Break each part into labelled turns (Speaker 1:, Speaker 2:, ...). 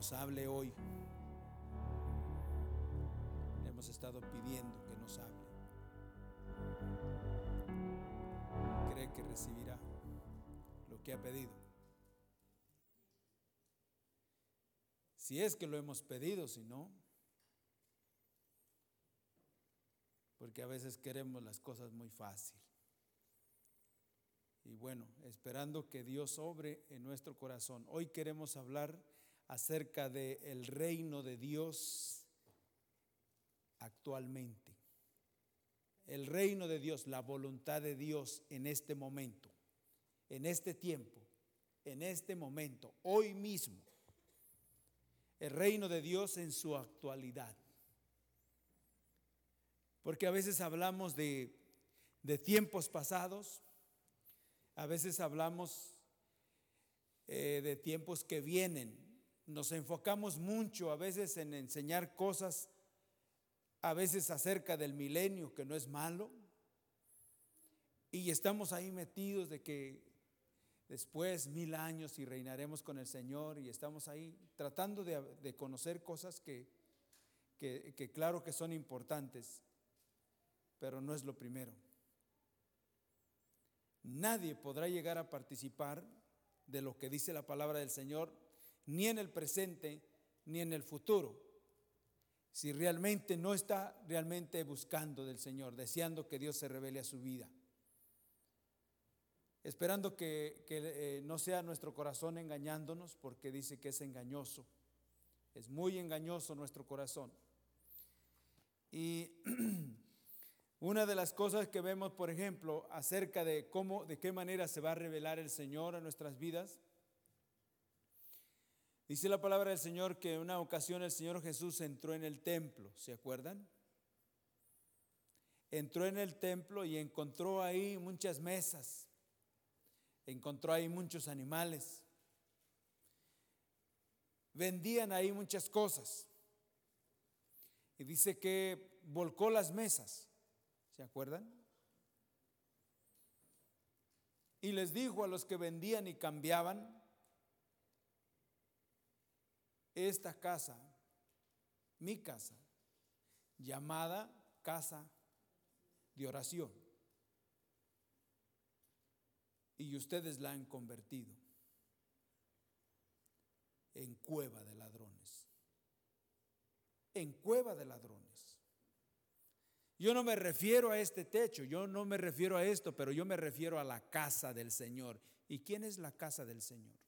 Speaker 1: nos hable hoy. Hemos estado pidiendo que nos hable. Cree que recibirá lo que ha pedido. Si es que lo hemos pedido, si no, porque a veces queremos las cosas muy fácil. Y bueno, esperando que Dios obre en nuestro corazón. Hoy queremos hablar acerca del el reino de Dios actualmente. El reino de Dios, la voluntad de Dios en este momento, en este tiempo, en este momento, hoy mismo. El reino de Dios en su actualidad. Porque a veces hablamos de, de tiempos pasados, a veces hablamos eh, de tiempos que vienen. Nos enfocamos mucho a veces en enseñar cosas, a veces acerca del milenio, que no es malo. Y estamos ahí metidos de que después mil años y reinaremos con el Señor y estamos ahí tratando de, conocer cosas que, que claro que son importantes, pero no es lo primero. Nadie podrá llegar a participar de lo que dice la palabra del Señor, ni en el presente, ni en el futuro, si realmente no está realmente buscando del Señor, deseando que Dios se revele a su vida. Esperando que, eh, no sea nuestro corazón engañándonos, porque dice que es engañoso. Es muy engañoso nuestro corazón. Y Una de las cosas que vemos, por ejemplo, acerca de cómo, de qué manera se va a revelar el Señor a nuestras vidas, dice la palabra del Señor que en una ocasión el Señor Jesús entró en el templo, ¿se acuerdan? Entró en el templo y encontró ahí muchas mesas, encontró ahí muchos animales, vendían ahí muchas cosas. Y dice que volcó las mesas ¿Se acuerdan? Y les dijo a los que vendían y cambiaban, esta casa, mi casa, llamada casa de oración, y ustedes la han convertido en cueva de ladrones, en cueva de ladrones. Yo no me refiero a este techo, yo no me refiero a esto, pero yo me refiero a la casa del Señor. ¿Y quién es la casa del Señor?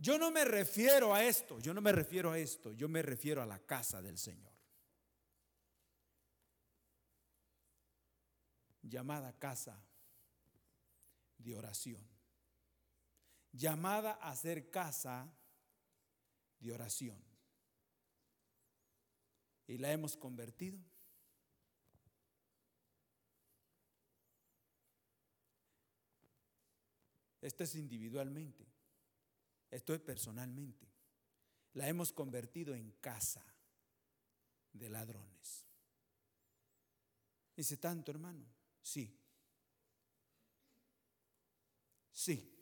Speaker 1: Yo no me refiero a esto, yo no me refiero a esto, yo me refiero a la casa del Señor. Llamada casa de oración. Llamada a ser casa de oración y la hemos convertido. Esto es individualmente, esto es personalmente. La hemos convertido en casa de ladrones. Dice tanto, hermano. Sí. Sí.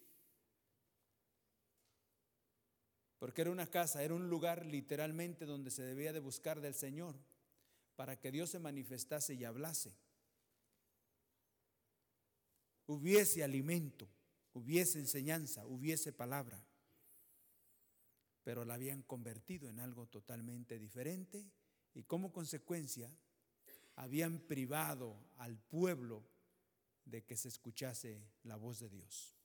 Speaker 1: porque era una casa, era un lugar literalmente donde se debía de buscar del Señor para que Dios se manifestase y hablase. Hubiese alimento, hubiese enseñanza, hubiese palabra, pero la habían convertido en algo totalmente diferente y como consecuencia habían privado al pueblo de que se escuchase la voz de Dios.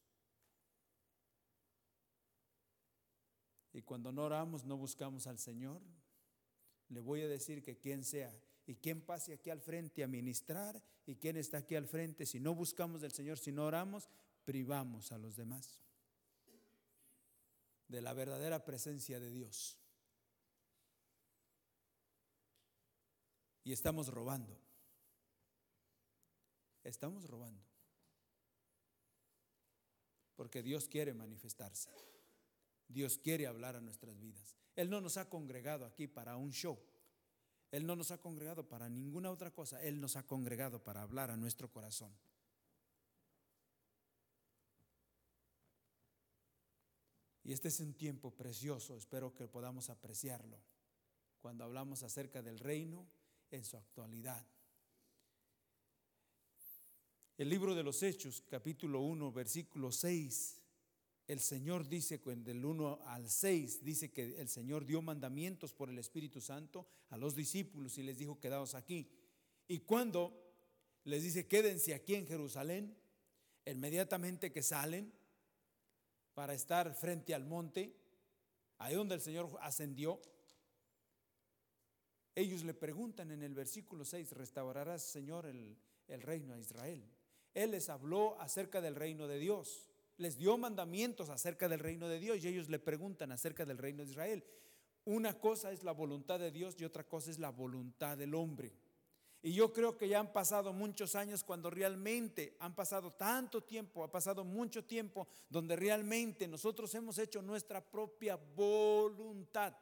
Speaker 1: Y cuando no oramos, no buscamos al Señor. Le voy a decir que quien sea y quien pase aquí al frente a ministrar y quien está aquí al frente, si no buscamos del Señor, si no oramos, privamos a los demás de la verdadera presencia de Dios. Y estamos robando. Estamos robando. Porque Dios quiere manifestarse. Dios quiere hablar a nuestras vidas. Él no nos ha congregado aquí para un show. Él no nos ha congregado para ninguna otra cosa. Él nos ha congregado para hablar a nuestro corazón. Y este es un tiempo precioso, espero que podamos apreciarlo cuando hablamos acerca del reino en su actualidad. El libro de los Hechos, capítulo 1, versículo 6, el Señor dice, del 1 al 6, dice que el Señor dio mandamientos por el Espíritu Santo a los discípulos y les dijo, quedaos aquí. Y cuando les dice, quédense aquí en Jerusalén, inmediatamente que salen para estar frente al monte, ahí donde el Señor ascendió, ellos le preguntan en el versículo 6, ¿restaurarás, Señor, el, el reino a Israel? Él les habló acerca del reino de Dios, les dio mandamientos acerca del reino de Dios y ellos le preguntan acerca del reino de Israel. Una cosa es la voluntad de Dios y otra cosa es la voluntad del hombre. Y yo creo que ya han pasado muchos años cuando realmente han pasado tanto tiempo, ha pasado mucho tiempo donde realmente nosotros hemos hecho nuestra propia voluntad.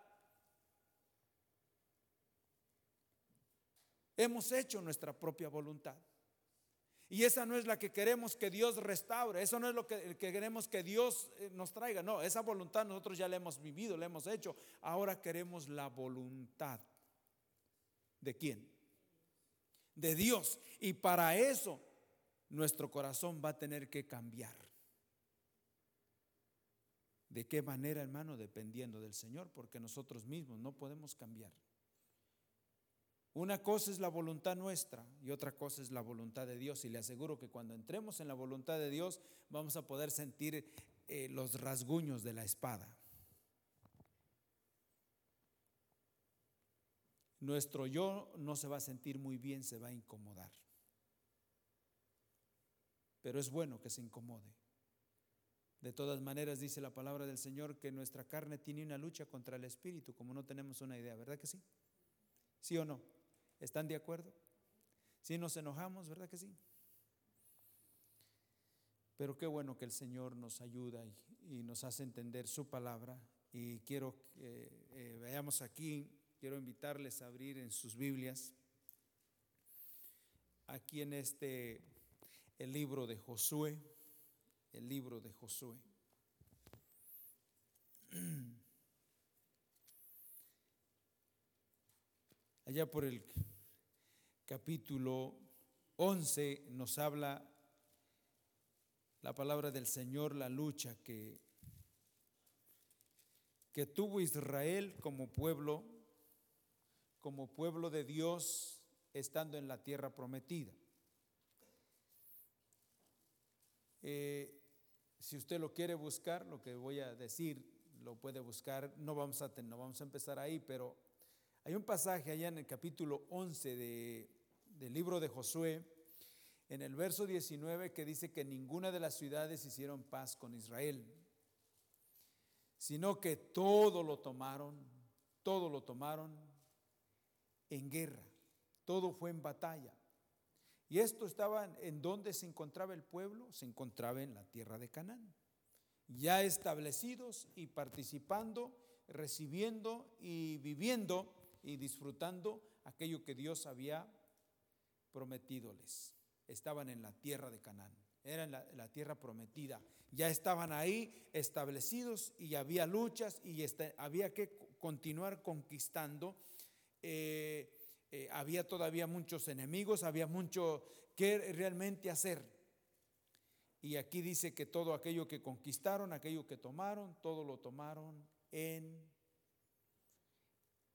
Speaker 1: Hemos hecho nuestra propia voluntad. Y esa no es la que queremos que Dios restaure, eso no es lo que, queremos que Dios eh, nos traiga, no, esa voluntad nosotros ya la hemos vivido, la hemos hecho, ahora queremos la voluntad. ¿De quién? De Dios. Y para eso nuestro corazón va a tener que cambiar. ¿De qué manera, hermano? Dependiendo del Señor, porque nosotros mismos no podemos cambiar. Una cosa es la voluntad nuestra y otra cosa es la voluntad de Dios. Y le aseguro que cuando entremos en la voluntad de Dios vamos a poder sentir eh, los rasguños de la espada. Nuestro yo no se va a sentir muy bien, se va a incomodar. Pero es bueno que se incomode. De todas maneras, dice la palabra del Señor que nuestra carne tiene una lucha contra el espíritu, como no tenemos una idea, ¿verdad que sí? ¿Sí o no? ¿Están de acuerdo? Si nos enojamos, ¿verdad que sí? Pero qué bueno que el Señor nos ayuda y, nos hace entender su palabra. Y quiero que eh, veamos aquí, quiero invitarles a abrir en sus Biblias, aquí en este, el libro de Josué, el libro de Josué. Allá por el capítulo 11 nos habla la palabra del Señor, la lucha que, que tuvo Israel como pueblo, como pueblo de Dios, estando en la tierra prometida. Eh, si usted lo quiere buscar, lo que voy a decir, lo puede buscar. No vamos a, no vamos a empezar ahí, pero hay un pasaje allá en el capítulo 11 de, del libro de Josué, en el verso 19 que dice que ninguna de las ciudades hicieron paz con Israel, sino que todo lo tomaron, todo lo tomaron en guerra, todo fue en batalla. Y esto estaba en donde se encontraba el pueblo, se encontraba en la tierra de Canaán, ya establecidos y participando, recibiendo y viviendo y disfrutando aquello que Dios había prometidoles. Estaban en la tierra de Canaán, era la, tierra prometida. Ya estaban ahí establecidos y había luchas y había que continuar conquistando. Eh, eh, había todavía muchos enemigos, había mucho que realmente hacer. Y aquí dice que todo aquello que conquistaron, aquello que tomaron, todo lo tomaron en,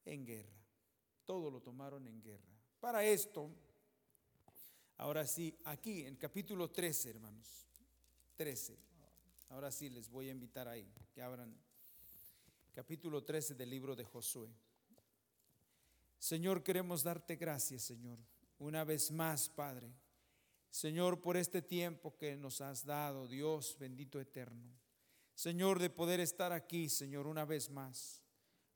Speaker 1: en guerra. Todo lo tomaron en guerra. Para esto, Ahora sí, aquí en capítulo 13, hermanos, 13. Ahora sí les voy a invitar ahí, que abran capítulo 13 del libro de Josué. Señor, queremos darte gracias, Señor, una vez más, Padre. Señor, por este tiempo que nos has dado, Dios bendito eterno. Señor, de poder estar aquí, Señor, una vez más,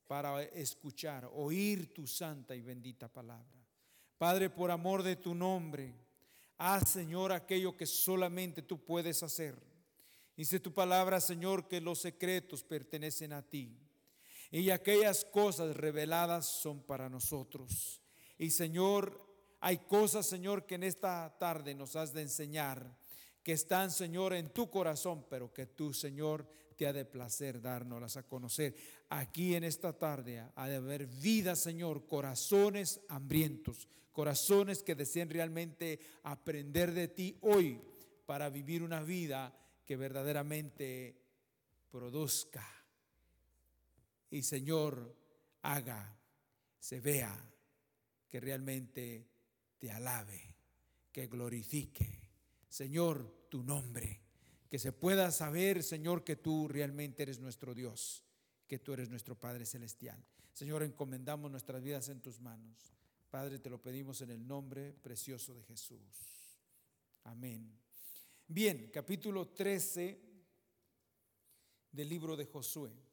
Speaker 1: para escuchar, oír tu santa y bendita palabra. Padre, por amor de tu nombre, Haz, Señor, aquello que solamente tú puedes hacer. Dice tu palabra, Señor, que los secretos pertenecen a ti. Y aquellas cosas reveladas son para nosotros. Y Señor, hay cosas, Señor, que en esta tarde nos has de enseñar, que están, Señor, en tu corazón, pero que tú, Señor, te ha de placer dárnoslas a conocer. Aquí en esta tarde ha de haber vida, Señor, corazones hambrientos, corazones que deseen realmente aprender de ti hoy para vivir una vida que verdaderamente produzca. Y Señor, haga, se vea que realmente te alabe, que glorifique, Señor, tu nombre, que se pueda saber, Señor, que tú realmente eres nuestro Dios, que tú eres nuestro Padre Celestial. Señor, encomendamos nuestras vidas en tus manos. Padre, te lo pedimos en el nombre precioso de Jesús. Amén. Bien, capítulo 13 del libro de Josué.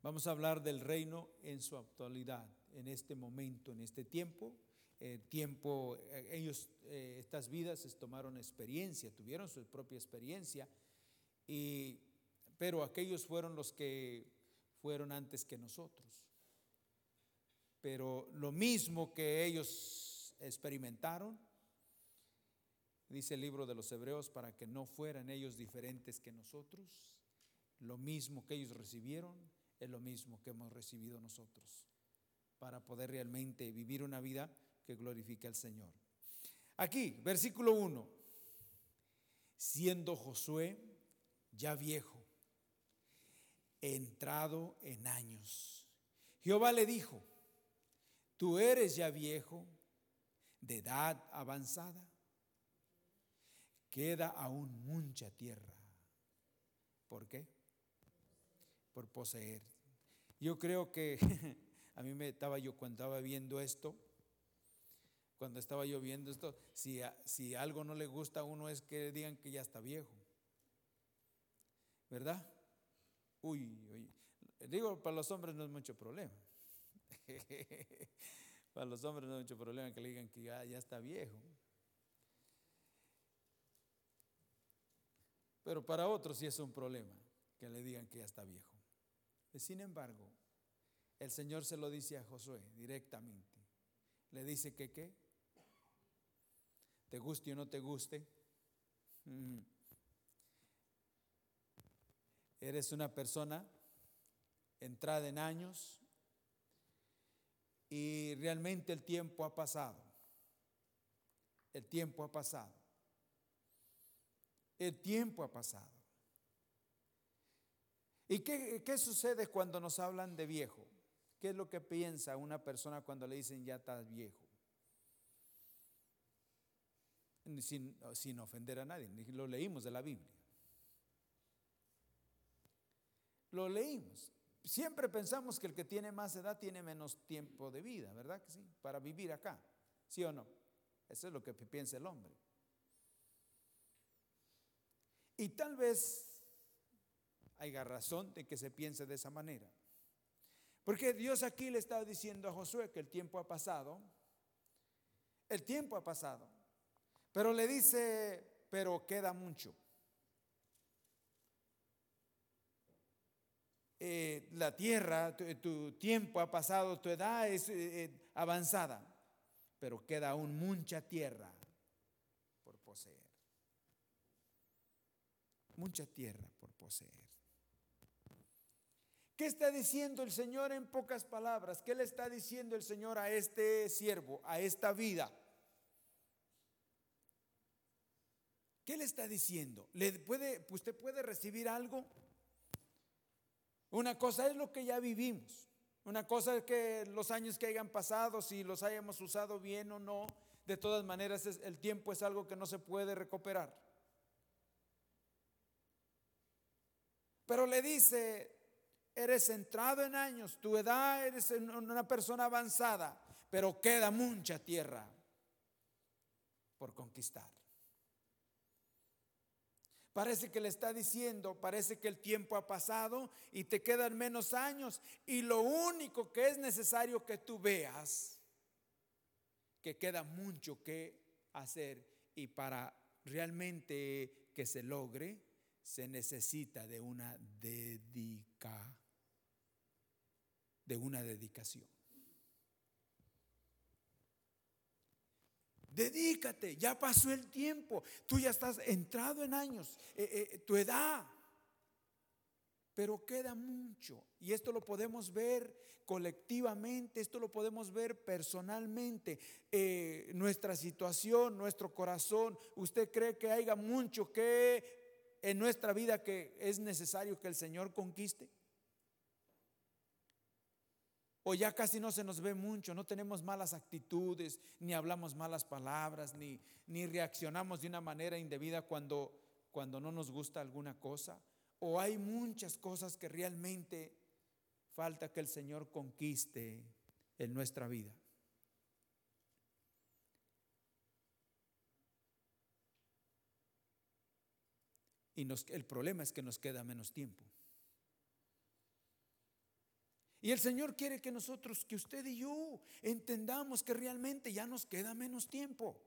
Speaker 1: Vamos a hablar del reino en su actualidad, en este momento, en este tiempo. Eh, tiempo, eh, ellos, eh, estas vidas tomaron experiencia, tuvieron su propia experiencia, y, pero aquellos fueron los que fueron antes que nosotros. Pero lo mismo que ellos experimentaron, dice el libro de los Hebreos, para que no fueran ellos diferentes que nosotros, lo mismo que ellos recibieron es lo mismo que hemos recibido nosotros, para poder realmente vivir una vida que glorifique al Señor. Aquí, versículo 1, siendo Josué ya viejo, entrado en años, Jehová le dijo, tú eres ya viejo, de edad avanzada, queda aún mucha tierra. ¿Por qué? Por poseer. Yo creo que a mí me estaba yo cuando estaba viendo esto, cuando estaba yo viendo esto, si, si algo no le gusta a uno es que digan que ya está viejo. ¿Verdad? Uy, uy. Digo, para los hombres no es mucho problema. para los hombres no es mucho problema que le digan que ya está viejo. Pero para otros sí es un problema que le digan que ya está viejo. Sin embargo, el Señor se lo dice a Josué directamente. Le dice que qué? Te guste o no te guste. Mm. Eres una persona entrada en años y realmente el tiempo ha pasado. El tiempo ha pasado. El tiempo ha pasado. ¿Y qué, qué, sucede cuando nos hablan de viejo? ¿Qué es lo que piensa una persona cuando le dicen ya estás viejo? Sin, sin ofender a nadie, lo leímos de la Biblia. Lo leímos. Siempre pensamos que el que tiene más edad tiene menos tiempo de vida, ¿verdad que sí? Para vivir acá, ¿sí o no? Eso es lo que piensa el hombre. Y tal vez haya razón de que se piense de esa manera. Porque Dios aquí le está diciendo a Josué que el tiempo ha pasado. El tiempo ha pasado. Pero le dice, pero queda mucho. Eh, la tierra, tu, tiempo ha pasado, tu edad es eh, eh, avanzada, pero queda aún mucha tierra por poseer. Mucha tierra por poseer. ¿Qué está diciendo el Señor en pocas palabras? ¿Qué le está diciendo el Señor a este siervo, a esta vida? ¿Qué le está diciendo? ¿Le puede, ¿Usted puede recibir algo? Una cosa es lo que ya vivimos. Una cosa es que los años que hayan pasado, si los hayamos usado bien o no, de todas maneras el tiempo es algo que no se puede recuperar. Pero le dice, eres centrado en años, tu edad eres una persona avanzada, pero queda mucha tierra por conquistar. Parece que le está diciendo, parece que el tiempo ha pasado y te quedan menos años y lo único que es necesario que tú veas, que queda mucho que hacer y para realmente que se logre, se necesita de una dedicación de una dedicación. Dedícate, ya pasó el tiempo, tú ya estás entrado en años, eh, eh, tu edad. pero queda mucho. Y esto lo podemos ver colectivamente, esto lo podemos ver personalmente. Eh, nuestra situación, nuestro corazón, ¿usted cree que haya mucho que en nuestra vida que es necesario que el Señor conquiste? O ya casi no se nos ve mucho, no tenemos malas actitudes, ni hablamos malas palabras, ni, ni reaccionamos de una manera indebida cuando, cuando no nos gusta alguna cosa o hay muchas cosas que realmente falta que el Señor conquiste en nuestra vida. Y el problema es que nos queda menos tiempo. Y el Señor quiere que nosotros, que usted y yo, entendamos que realmente ya nos queda menos tiempo.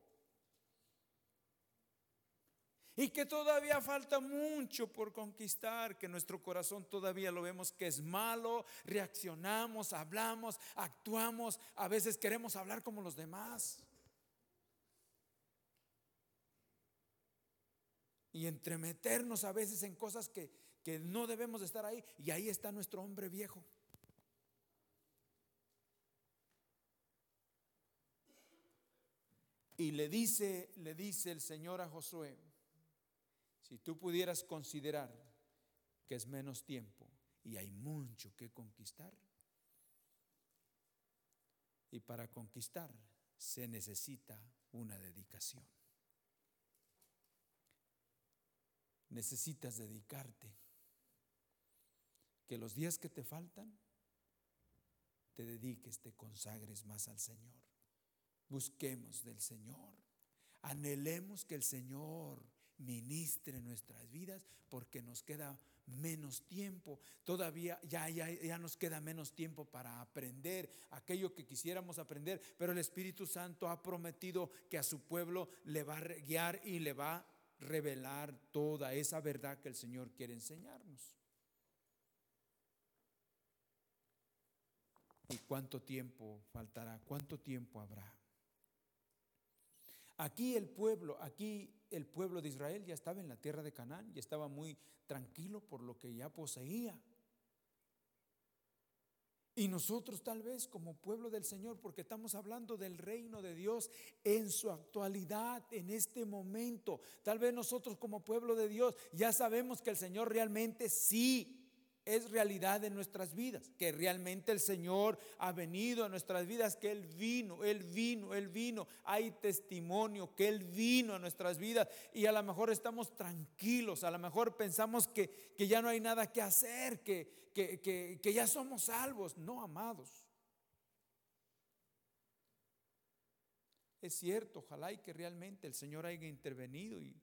Speaker 1: Y que todavía falta mucho por conquistar, que nuestro corazón todavía lo vemos que es malo, reaccionamos, hablamos, actuamos, a veces queremos hablar como los demás. Y entremeternos a veces en cosas que, que no debemos de estar ahí. Y ahí está nuestro hombre viejo. Y le dice, le dice el Señor a Josué, si tú pudieras considerar que es menos tiempo y hay mucho que conquistar, y para conquistar se necesita una dedicación. Necesitas dedicarte. Que los días que te faltan, te dediques, te consagres más al Señor. Busquemos del Señor. Anhelemos que el Señor ministre nuestras vidas porque nos queda menos tiempo. Todavía ya, ya, ya nos queda menos tiempo para aprender aquello que quisiéramos aprender, pero el Espíritu Santo ha prometido que a su pueblo le va a guiar y le va a revelar toda esa verdad que el Señor quiere enseñarnos. ¿Y cuánto tiempo faltará? ¿Cuánto tiempo habrá? Aquí el pueblo, aquí el pueblo de Israel ya estaba en la tierra de Canaán y estaba muy tranquilo por lo que ya poseía. Y nosotros tal vez como pueblo del Señor, porque estamos hablando del reino de Dios en su actualidad, en este momento, tal vez nosotros como pueblo de Dios ya sabemos que el Señor realmente sí es realidad en nuestras vidas, que realmente el Señor ha venido a nuestras vidas, que Él vino, Él vino, Él vino. Hay testimonio que Él vino a nuestras vidas y a lo mejor estamos tranquilos, a lo mejor pensamos que, que ya no hay nada que hacer, que, que, que, ya somos salvos. No, amados. Es cierto, ojalá y que realmente el Señor haya intervenido y,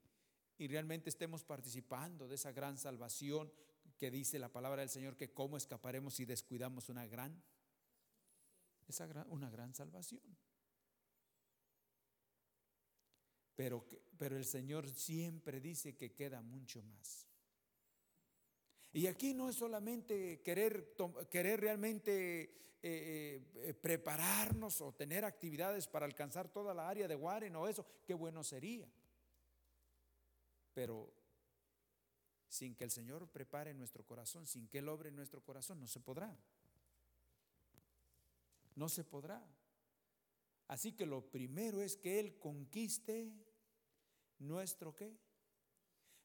Speaker 1: y realmente estemos participando de esa gran salvación que dice la palabra del Señor que cómo escaparemos si descuidamos una gran, esa una gran salvación. Pero, pero el Señor siempre dice que queda mucho más. Y aquí no es solamente querer, querer realmente eh, eh, prepararnos o tener actividades para alcanzar toda la área de Warren o eso, qué bueno sería. Pero sin que el Señor prepare nuestro corazón, sin que Él obre nuestro corazón, no se podrá. No se podrá. Así que lo primero es que Él conquiste nuestro qué?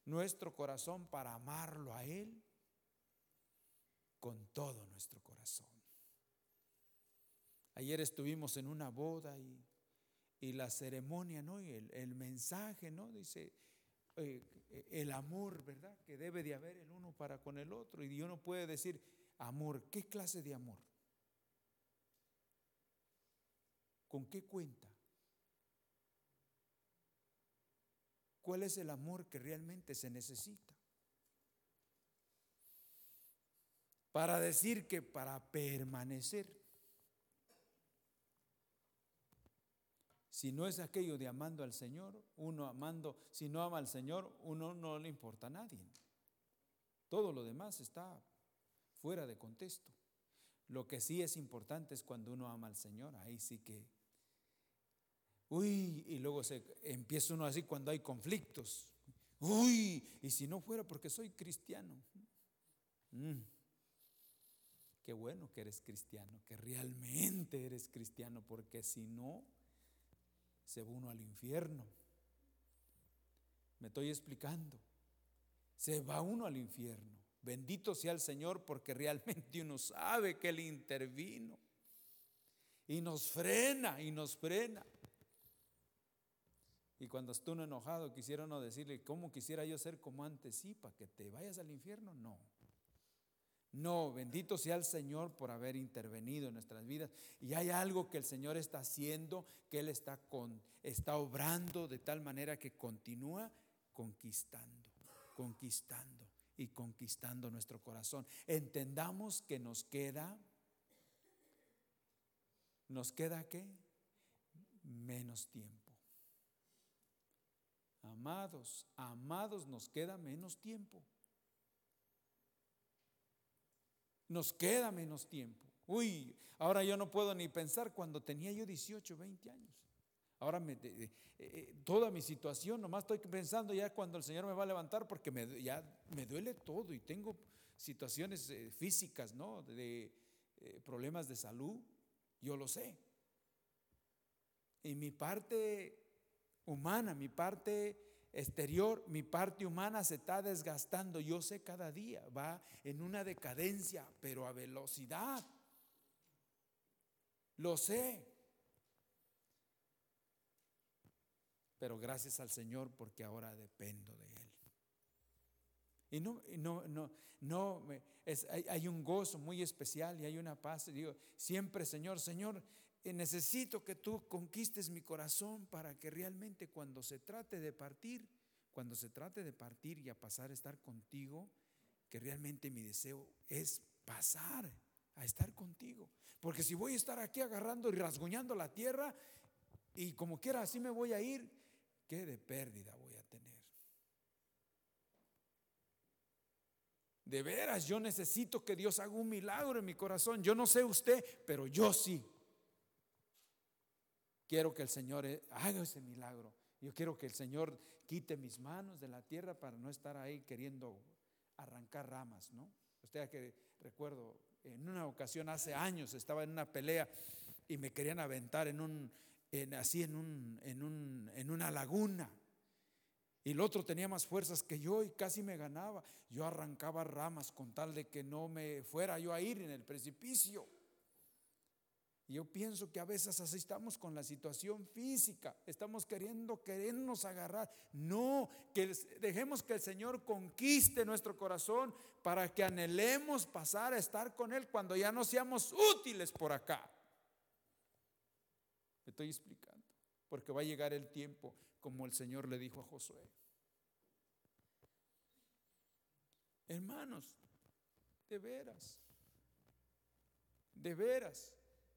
Speaker 1: Nuestro corazón para amarlo a Él con todo nuestro corazón. Ayer estuvimos en una boda y, y la ceremonia, ¿no? Y el, el mensaje, ¿no? Dice, eh, el amor, ¿verdad? Que debe de haber el uno para con el otro. Y uno puede decir, amor, ¿qué clase de amor? ¿Con qué cuenta? ¿Cuál es el amor que realmente se necesita? Para decir que para permanecer Si no es aquello de amando al Señor, uno amando, si no ama al Señor, uno no le importa a nadie. Todo lo demás está fuera de contexto. Lo que sí es importante es cuando uno ama al Señor, ahí sí que, uy, y luego se empieza uno así cuando hay conflictos. Uy, y si no fuera porque soy cristiano. Mm. Qué bueno que eres cristiano, que realmente eres cristiano, porque si no, se va uno al infierno. Me estoy explicando. Se va uno al infierno. Bendito sea el Señor porque realmente uno sabe que Él intervino. Y nos frena y nos frena. Y cuando estuvo enojado, quisiera no decirle, ¿cómo quisiera yo ser como antes? Sí, para que te vayas al infierno. No. No, bendito sea el Señor por haber intervenido en nuestras vidas. Y hay algo que el Señor está haciendo, que Él está, con, está obrando de tal manera que continúa conquistando, conquistando y conquistando nuestro corazón. Entendamos que nos queda, ¿nos queda qué? Menos tiempo. Amados, amados, nos queda menos tiempo. Nos queda menos tiempo. Uy, ahora yo no puedo ni pensar cuando tenía yo 18, 20 años. Ahora me, eh, eh, toda mi situación, nomás estoy pensando ya cuando el Señor me va a levantar porque me, ya me duele todo y tengo situaciones eh, físicas, ¿no? De problemas de salud, yo lo sé. Y mi parte humana, mi parte exterior, mi parte humana se está desgastando. Yo sé cada día, va en una decadencia, pero a velocidad. Lo sé. Pero gracias al Señor porque ahora dependo de Él. Y no, no, no, no, hay, hay, un gozo muy especial y hay una paz. Digo, siempre, Señor, Señor, necesito que tú conquistes mi corazón para que realmente cuando se trate de partir, cuando se trate de partir y a pasar a estar contigo, que realmente mi deseo es pasar a estar contigo. Porque si voy a estar aquí agarrando y rasguñando la tierra y como quiera así me voy a ir, ¿qué de pérdida voy a tener? De veras, yo necesito que Dios haga un milagro en mi corazón. Yo no sé usted, pero yo sí. Quiero que el Señor eh, haga ese milagro. Yo quiero que el Señor quite mis manos de la tierra para no estar ahí queriendo arrancar ramas, ¿no? Usted que recuerdo, en una ocasión hace años estaba en una pelea y me querían aventar en un, así en, un, en, un, en una laguna. Y el otro tenía más fuerzas que yo y casi me ganaba. Yo arrancaba ramas con tal de que no me fuera yo a ir en el precipicio. Yo pienso que a veces así estamos con la situación física, estamos queriendo querernos agarrar. No, que dejemos que el Señor conquiste nuestro corazón para que anhelemos pasar a estar con Él cuando ya no seamos útiles por acá. Me estoy explicando, porque va a llegar el tiempo como el Señor le dijo a Josué. Hermanos, de veras, de veras.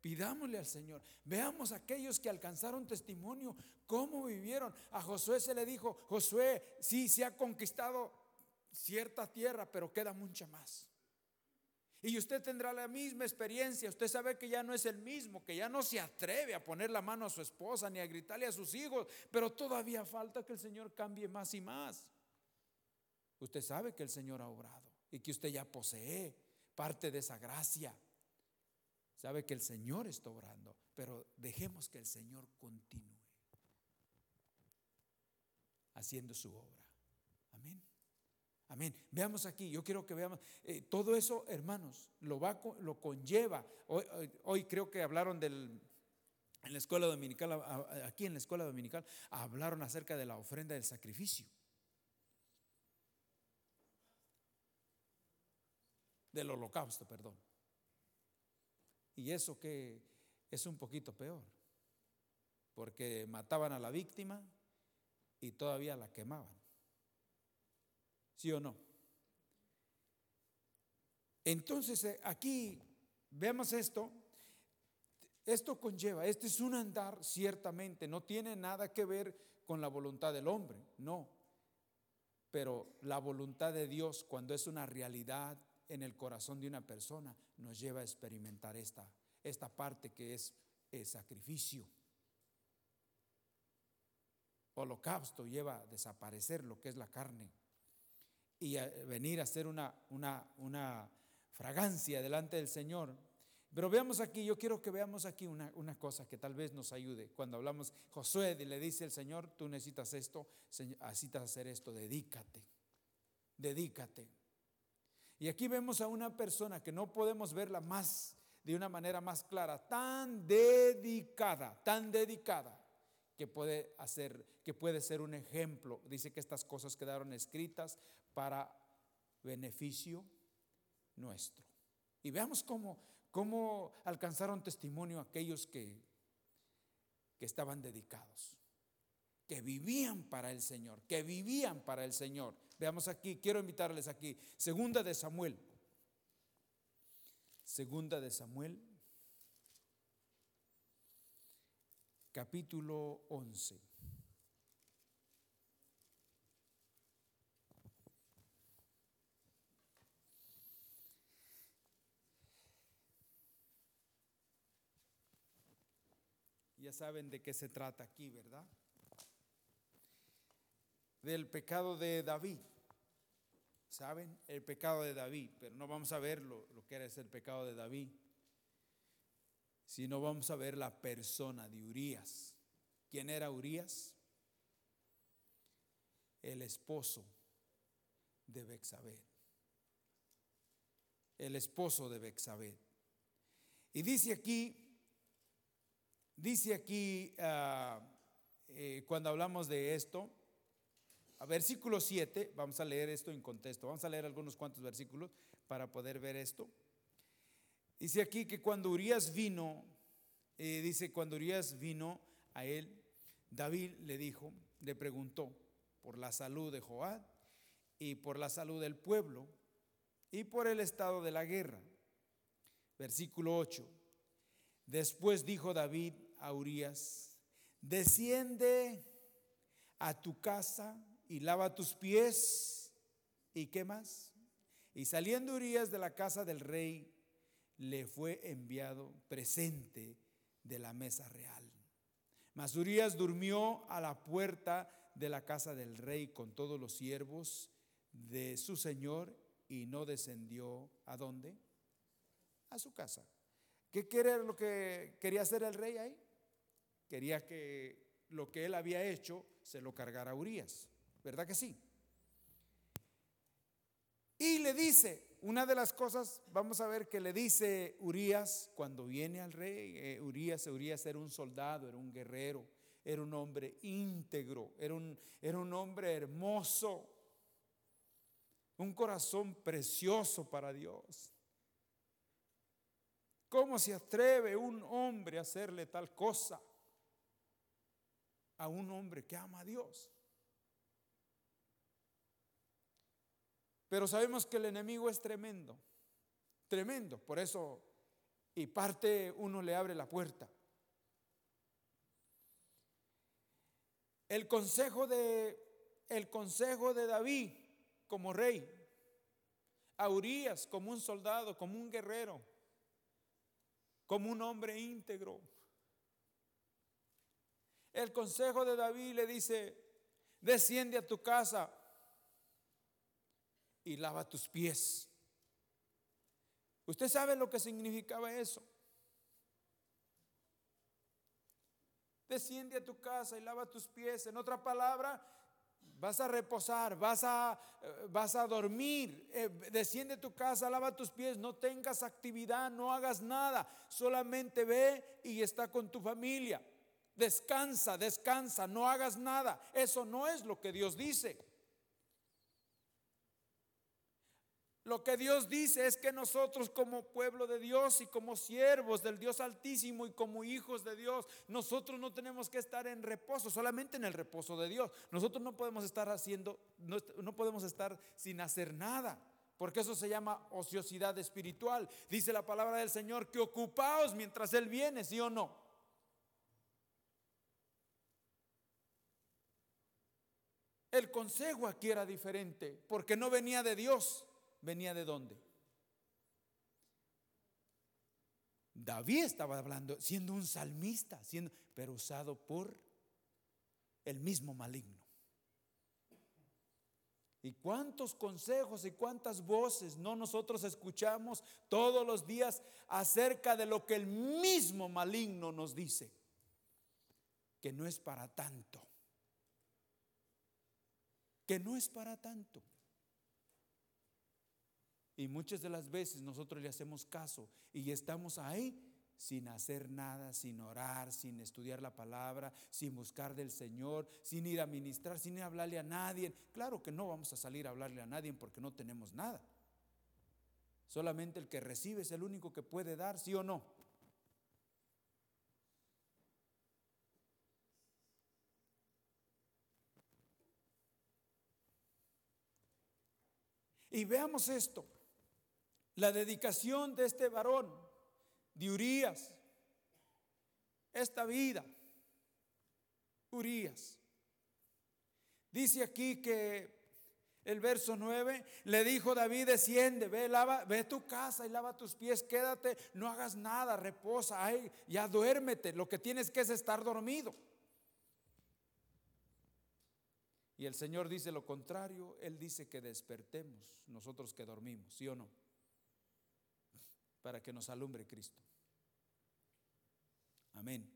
Speaker 1: Pidámosle al Señor. Veamos aquellos que alcanzaron testimonio, cómo vivieron. A Josué se le dijo, Josué, sí, se ha conquistado cierta tierra, pero queda mucha más. Y usted tendrá la misma experiencia. Usted sabe que ya no es el mismo, que ya no se atreve a poner la mano a su esposa ni a gritarle a sus hijos, pero todavía falta que el Señor cambie más y más. Usted sabe que el Señor ha obrado y que usted ya posee parte de esa gracia. Sabe que el Señor está obrando, pero dejemos que el Señor continúe haciendo su obra. Amén. Amén. Veamos aquí, yo quiero que veamos, eh, todo eso, hermanos, lo, va, lo conlleva. Hoy, creo que hablaron del, en la escuela dominical, aquí en la escuela dominical, hablaron acerca de la ofrenda del sacrificio. Del holocausto, perdón. Y eso que es un poquito peor, porque mataban a la víctima y todavía la quemaban. ¿Sí o no? Entonces eh, aquí vemos esto. Esto conlleva, este es un andar ciertamente, no tiene nada que ver con la voluntad del hombre, no. Pero la voluntad de Dios, cuando es una realidad en el corazón de una persona, nos lleva a experimentar esta, esta parte que es el sacrificio. Holocausto lleva a desaparecer lo que es la carne. y venir a hacer una, una, una fragancia delante del Señor. Pero veamos aquí, yo quiero que veamos aquí una, una, cosa que tal vez nos ayude. Cuando hablamos, Josué le dice el Señor, tú necesitas esto, necesitas hacer esto, dedícate, dedícate. Y aquí vemos a una persona que no podemos verla más, de una manera más clara, tan dedicada, tan dedicada, que puede hacer, que puede ser un ejemplo. Dice que estas cosas quedaron escritas para beneficio nuestro. Y veamos cómo, cómo alcanzaron testimonio aquellos que, que estaban dedicados, que vivían para el Señor, que vivían para el Señor. Veamos aquí, quiero invitarles aquí, segunda de Samuel. Segunda de Samuel, capítulo 11. Ya saben de qué se trata aquí, ¿verdad? Del pecado de David. ¿Saben? El pecado de David, pero no vamos a ver lo, que era el pecado de David, sino vamos a ver la persona de Urias. ¿Quién era Urias? El esposo de Bexabé. El esposo de Bexabé. Y dice aquí Dice aquí, ah, eh, cuando hablamos de esto, versículo 7, vamos a leer esto en contexto, vamos a leer algunos cuantos versículos para poder ver esto. Dice aquí que cuando Urias vino, eh, dice, cuando Urias vino a él, David le dijo, le preguntó por la salud de Joab y por la salud del pueblo y por el estado de la guerra. Versículo 8. Después dijo David a Urias, desciende a tu casa y lava tus pies. ¿Y qué más? Y saliendo Urias de la casa del rey, le fue enviado presente de la mesa real. Mas Urias durmió a la puerta de la casa del rey con todos los siervos de su señor y no descendió a dónde? A su casa. ¿Qué quiere lo que quería hacer el rey ahí? Quería que lo que él había hecho se lo cargara Urias. ¿Verdad que sí? Y le dice, una de las cosas, vamos a ver que le dice Urias cuando viene al rey, eh, Urias, era un soldado, era un guerrero, era un hombre íntegro, era un, era un hombre hermoso, un corazón precioso para Dios. ¿Cómo se atreve un hombre a hacerle tal cosa? a un hombre que ama a Dios. Pero sabemos que el enemigo es tremendo, tremendo. Por eso, y parte uno le abre la puerta. El consejo de, el consejo de David como rey, a Urias como un soldado, como un guerrero, como un hombre íntegro, el consejo de David le dice, desciende a tu casa y lava tus pies. ¿Usted sabe lo que significaba eso? Desciende a tu casa y lava tus pies. En otra palabra, vas a reposar, vas a, eh, vas a dormir. Eh, desciende a tu casa, lava tus pies, no tengas actividad, no hagas nada. Solamente ve y está con tu familia. Descansa, descansa, no hagas nada. Eso no es lo que Dios dice. Lo que Dios dice es que nosotros como pueblo de Dios y como siervos del Dios Altísimo y como hijos de Dios, nosotros no tenemos que estar en reposo, solamente en el reposo de Dios. Nosotros no podemos estar haciendo, no, podemos estar sin hacer nada. Porque eso se llama ociosidad espiritual. Dice la palabra del Señor que ocupaos mientras Él viene, ¿sí o no? El consejo aquí era diferente, porque no venía de Dios, venía de dónde. David estaba hablando, siendo un salmista, siendo, pero usado por el mismo maligno. ¿Y cuántos consejos y cuántas voces no nosotros escuchamos todos los días acerca de lo que el mismo maligno nos dice? Que no es para tanto. Que no es para tanto. Y muchas de las veces nosotros le hacemos caso y estamos ahí sin hacer nada, sin orar, sin estudiar la palabra, sin buscar del Señor, sin ir a ministrar, sin ir a hablarle a nadie. Claro que no vamos a salir a hablarle a nadie porque no tenemos nada. Solamente el que recibe es el único que puede dar, sí o no. Y veamos esto, la dedicación de este varón de Urias, esta vida, Urias. Dice aquí que el verso 9 le dijo David, desciende, ve, lava, ve tu casa y lava tus pies, quédate, no hagas nada, reposa, ay, ya duérmete, lo que tienes que es estar dormido. Y el Señor dice lo contrario, Él dice que despertemos nosotros que dormimos, ¿sí o no? Para que nos alumbre Cristo. Amén.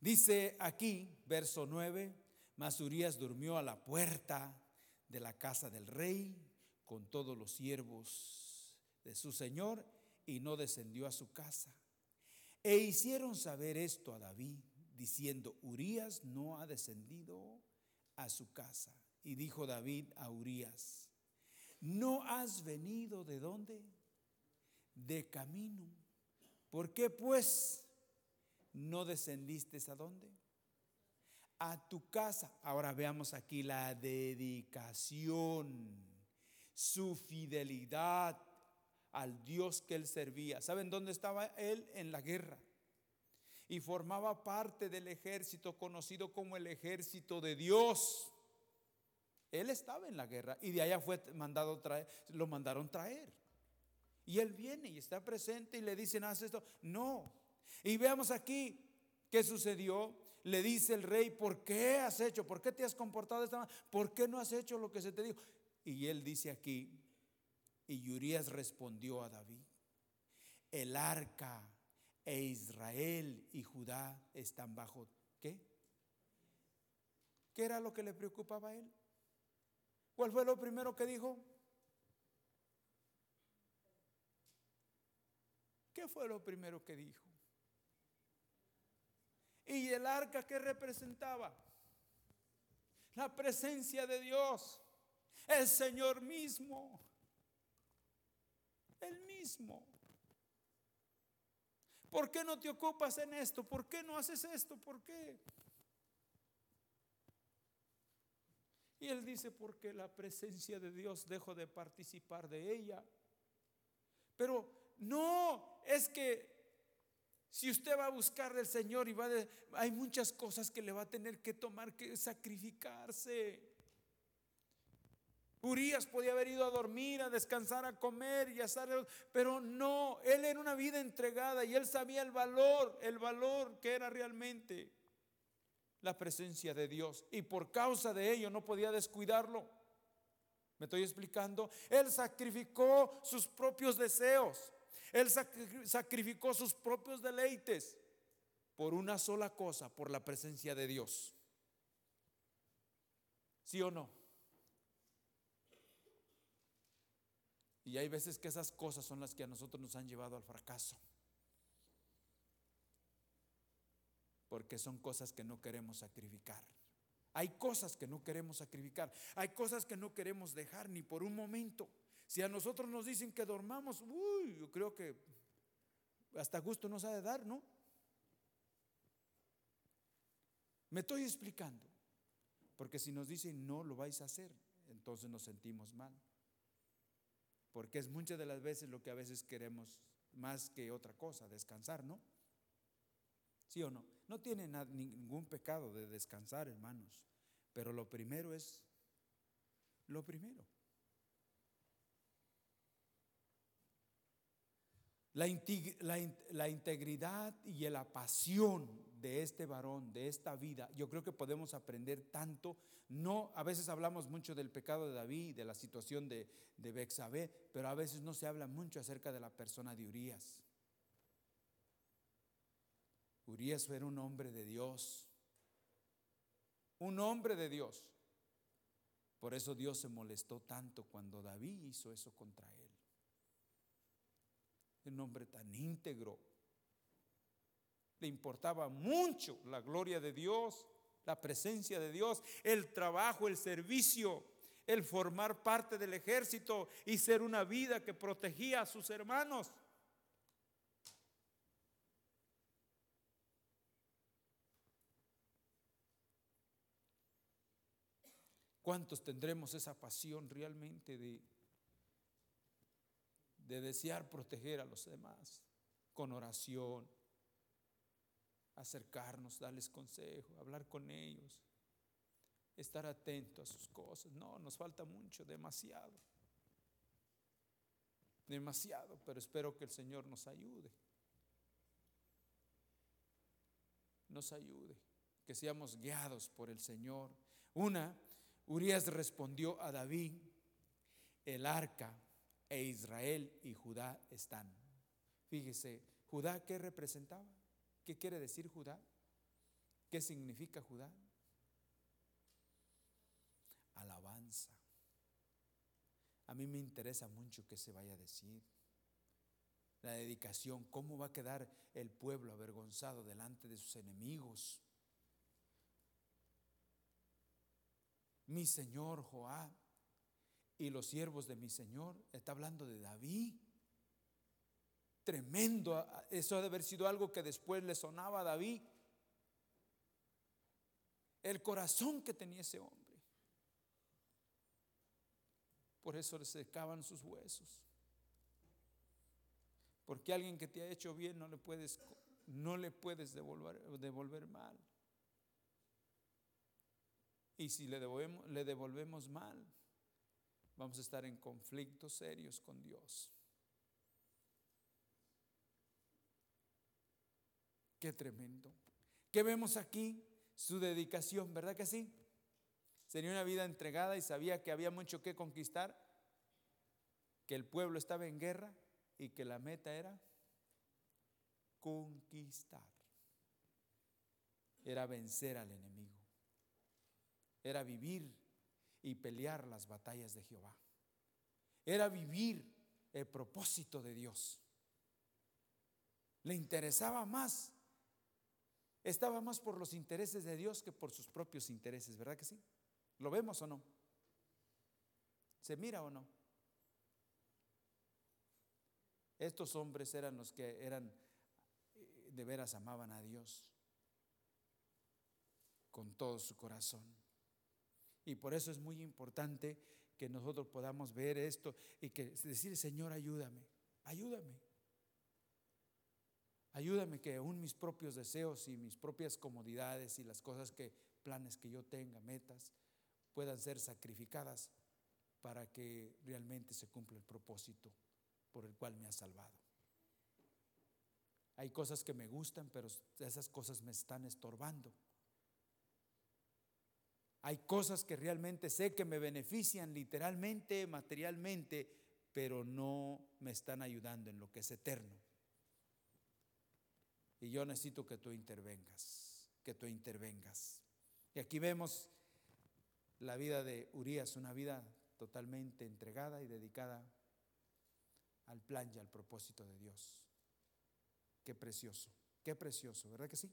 Speaker 1: Dice aquí, verso 9, Masurías durmió a la puerta de la casa del rey con todos los siervos de su señor y no descendió a su casa. E hicieron saber esto a David, diciendo, Urías no ha descendido a su casa. Y dijo David a Urías, ¿no has venido de dónde? De camino. ¿Por qué pues? no descendiste a dónde? A tu casa. Ahora veamos aquí la dedicación, su fidelidad al Dios que él servía. ¿Saben dónde estaba él? En la guerra. Y formaba parte del ejército conocido como el ejército de Dios. Él estaba en la guerra y de allá fue mandado traer, lo mandaron traer. Y él viene y está presente y le dicen, haz esto. No, y veamos aquí qué sucedió. Le dice el rey, ¿por qué has hecho? ¿Por qué te has comportado de esta manera? ¿Por qué no has hecho lo que se te dijo? Y él dice aquí, y Urias respondió a David, el arca e Israel y Judá están bajo, ¿qué? ¿Qué era lo que le preocupaba a él? ¿Cuál fue lo primero que dijo? ¿Qué fue lo primero que dijo? ¿Y el arca que representaba? La presencia de Dios, el Señor mismo, el mismo. ¿Por qué no te ocupas en esto? ¿Por qué no haces esto? ¿Por qué? Y él dice, porque la presencia de Dios dejo de participar de ella. Pero no, es que si usted va a buscar del Señor y va de, hay muchas cosas que le va a tener que tomar que sacrificarse. Urias podía haber ido a dormir, a descansar, a comer y a estar, pero no, él era una vida entregada y él sabía el valor, el valor que era realmente la presencia de Dios y por causa de ello no podía descuidarlo. ¿Me estoy explicando? Él sacrificó sus propios deseos. Él sacrificó sus propios deleites por una sola cosa, por la presencia de Dios. ¿Sí o no? Y hay veces que esas cosas son las que a nosotros nos han llevado al fracaso. Porque son cosas que no queremos sacrificar. Hay cosas que no queremos sacrificar. Hay cosas que no queremos dejar ni por un momento. Si a nosotros nos dicen que dormamos, uy, yo creo que hasta gusto nos ha de dar, ¿no? Me estoy explicando. Porque si nos dicen no lo vais a hacer, entonces nos sentimos mal. Porque es muchas de las veces lo que a veces queremos más que otra cosa, descansar, ¿no? ¿Sí o no? No tiene ningún pecado de descansar, hermanos. Pero lo primero es lo primero. La, integridad y la pasión de este varón, de esta vida, yo creo que podemos aprender tanto. No, a veces hablamos mucho del pecado de David, de la situación de, de pero a veces no se habla mucho acerca de la persona de Urias. Urias era un hombre de Dios, un hombre de Dios. Por eso Dios se molestó tanto cuando David hizo eso contra él. Un hombre tan íntegro. Le importaba mucho la gloria de Dios, la presencia de Dios, el trabajo, el servicio, el formar parte del ejército y ser una vida que protegía a sus hermanos. ¿Cuántos tendremos esa pasión realmente de, de desear proteger a los demás con oración, acercarnos, darles consejo, hablar con ellos, estar atento a sus cosas? No, nos falta mucho, demasiado. Demasiado, pero espero que el Señor nos ayude. Nos ayude, que seamos guiados por el Señor. Una, Urias respondió a David, el arca e Israel y Judá están. Fíjese, Judá, ¿qué representaba? ¿Qué quiere decir Judá? ¿Qué significa Judá? Alabanza. A mí me interesa mucho que se vaya a decir. La dedicación, cómo va a quedar el pueblo avergonzado delante de sus enemigos. mi señor Joab y los siervos de mi señor. Está hablando de David. Tremendo. Eso ha de haber sido algo que después le sonaba a David. El corazón que tenía ese hombre. Por eso le secaban sus huesos. Porque alguien que te ha hecho bien no le puedes, no le puedes devolver, devolver mal. Y si le devolvemos, le devolvemos mal, vamos a estar en conflictos serios con Dios. Qué tremendo. ¿Qué vemos aquí? Su dedicación, ¿verdad que sí? Sería una vida entregada y sabía que había mucho que conquistar, que el pueblo estaba en guerra y que la meta era conquistar. Era vencer al enemigo era vivir y pelear las batallas de Jehová. Era vivir el propósito de Dios. Le interesaba más. Estaba más por los intereses de Dios que por sus propios intereses, ¿verdad que sí? ¿Lo vemos o no? ¿Se mira o no? Estos hombres eran los que eran eh, de veras amaban a Dios con todo su corazón. Y por eso es muy importante que nosotros podamos ver esto y que decir, Señor, ayúdame, ayúdame. Ayúdame que aún mis propios deseos y mis propias comodidades y las cosas que, planes que yo tenga, metas, puedan ser sacrificadas para que realmente se cumpla el propósito por el cual me ha salvado. Hay cosas que me gustan, pero esas cosas me están estorbando. Hay cosas que realmente sé que me benefician literalmente, materialmente, pero no me están ayudando en lo que es eterno. Y yo necesito que tú intervengas, que tú intervengas. Y aquí vemos la vida de Urias, una vida totalmente entregada y dedicada al plan y al propósito de Dios. Qué precioso, qué precioso, ¿verdad que sí?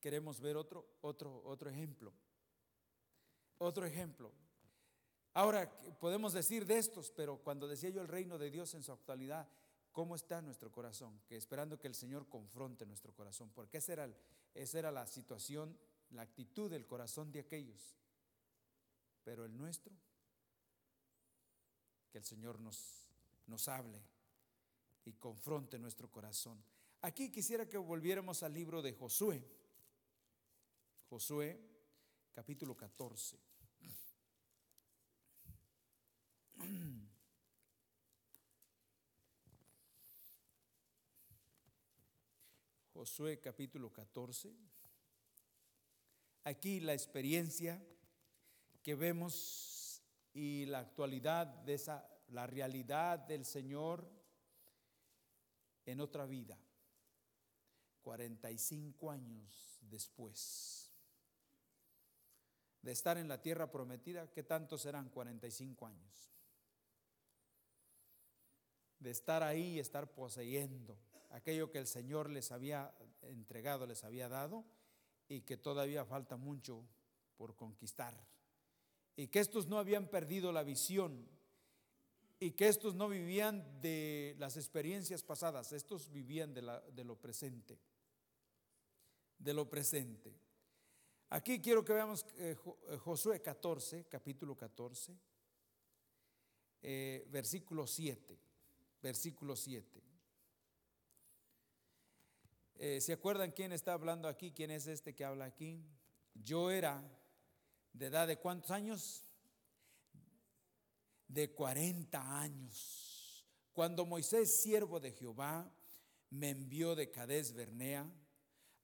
Speaker 1: Queremos ver otro, otro, otro ejemplo. Otro ejemplo. Ahora podemos decir de estos, pero cuando decía yo el reino de Dios en su actualidad, ¿cómo está nuestro corazón? Que esperando que el Señor confronte nuestro corazón, porque esa era, esa era la situación, la actitud del corazón de aquellos. Pero el nuestro, que el Señor nos, nos hable y confronte nuestro corazón. Aquí quisiera que volviéramos al libro de Josué. Josué, capítulo 14. Josué capítulo 14. Aquí la experiencia que vemos y la actualidad de esa, la realidad del Señor en otra vida, 45 años después de estar en la tierra prometida, ¿qué tanto serán 45 años? De estar ahí y estar poseyendo aquello que el Señor les había entregado, les había dado, y que todavía falta mucho por conquistar. Y que estos no habían perdido la visión, y que estos no vivían de las experiencias pasadas, estos vivían de, de lo presente, de lo presente. Aquí quiero que veamos eh, eh, Josué 14, capítulo 14, eh, versículo 7, versículo 7. Eh, ¿Se acuerdan quién está hablando aquí? ¿Quién es este que habla aquí? Yo era de edad de cuántos años? De 40 años. Cuando Moisés, siervo de Jehová, me envió de Cades Bernea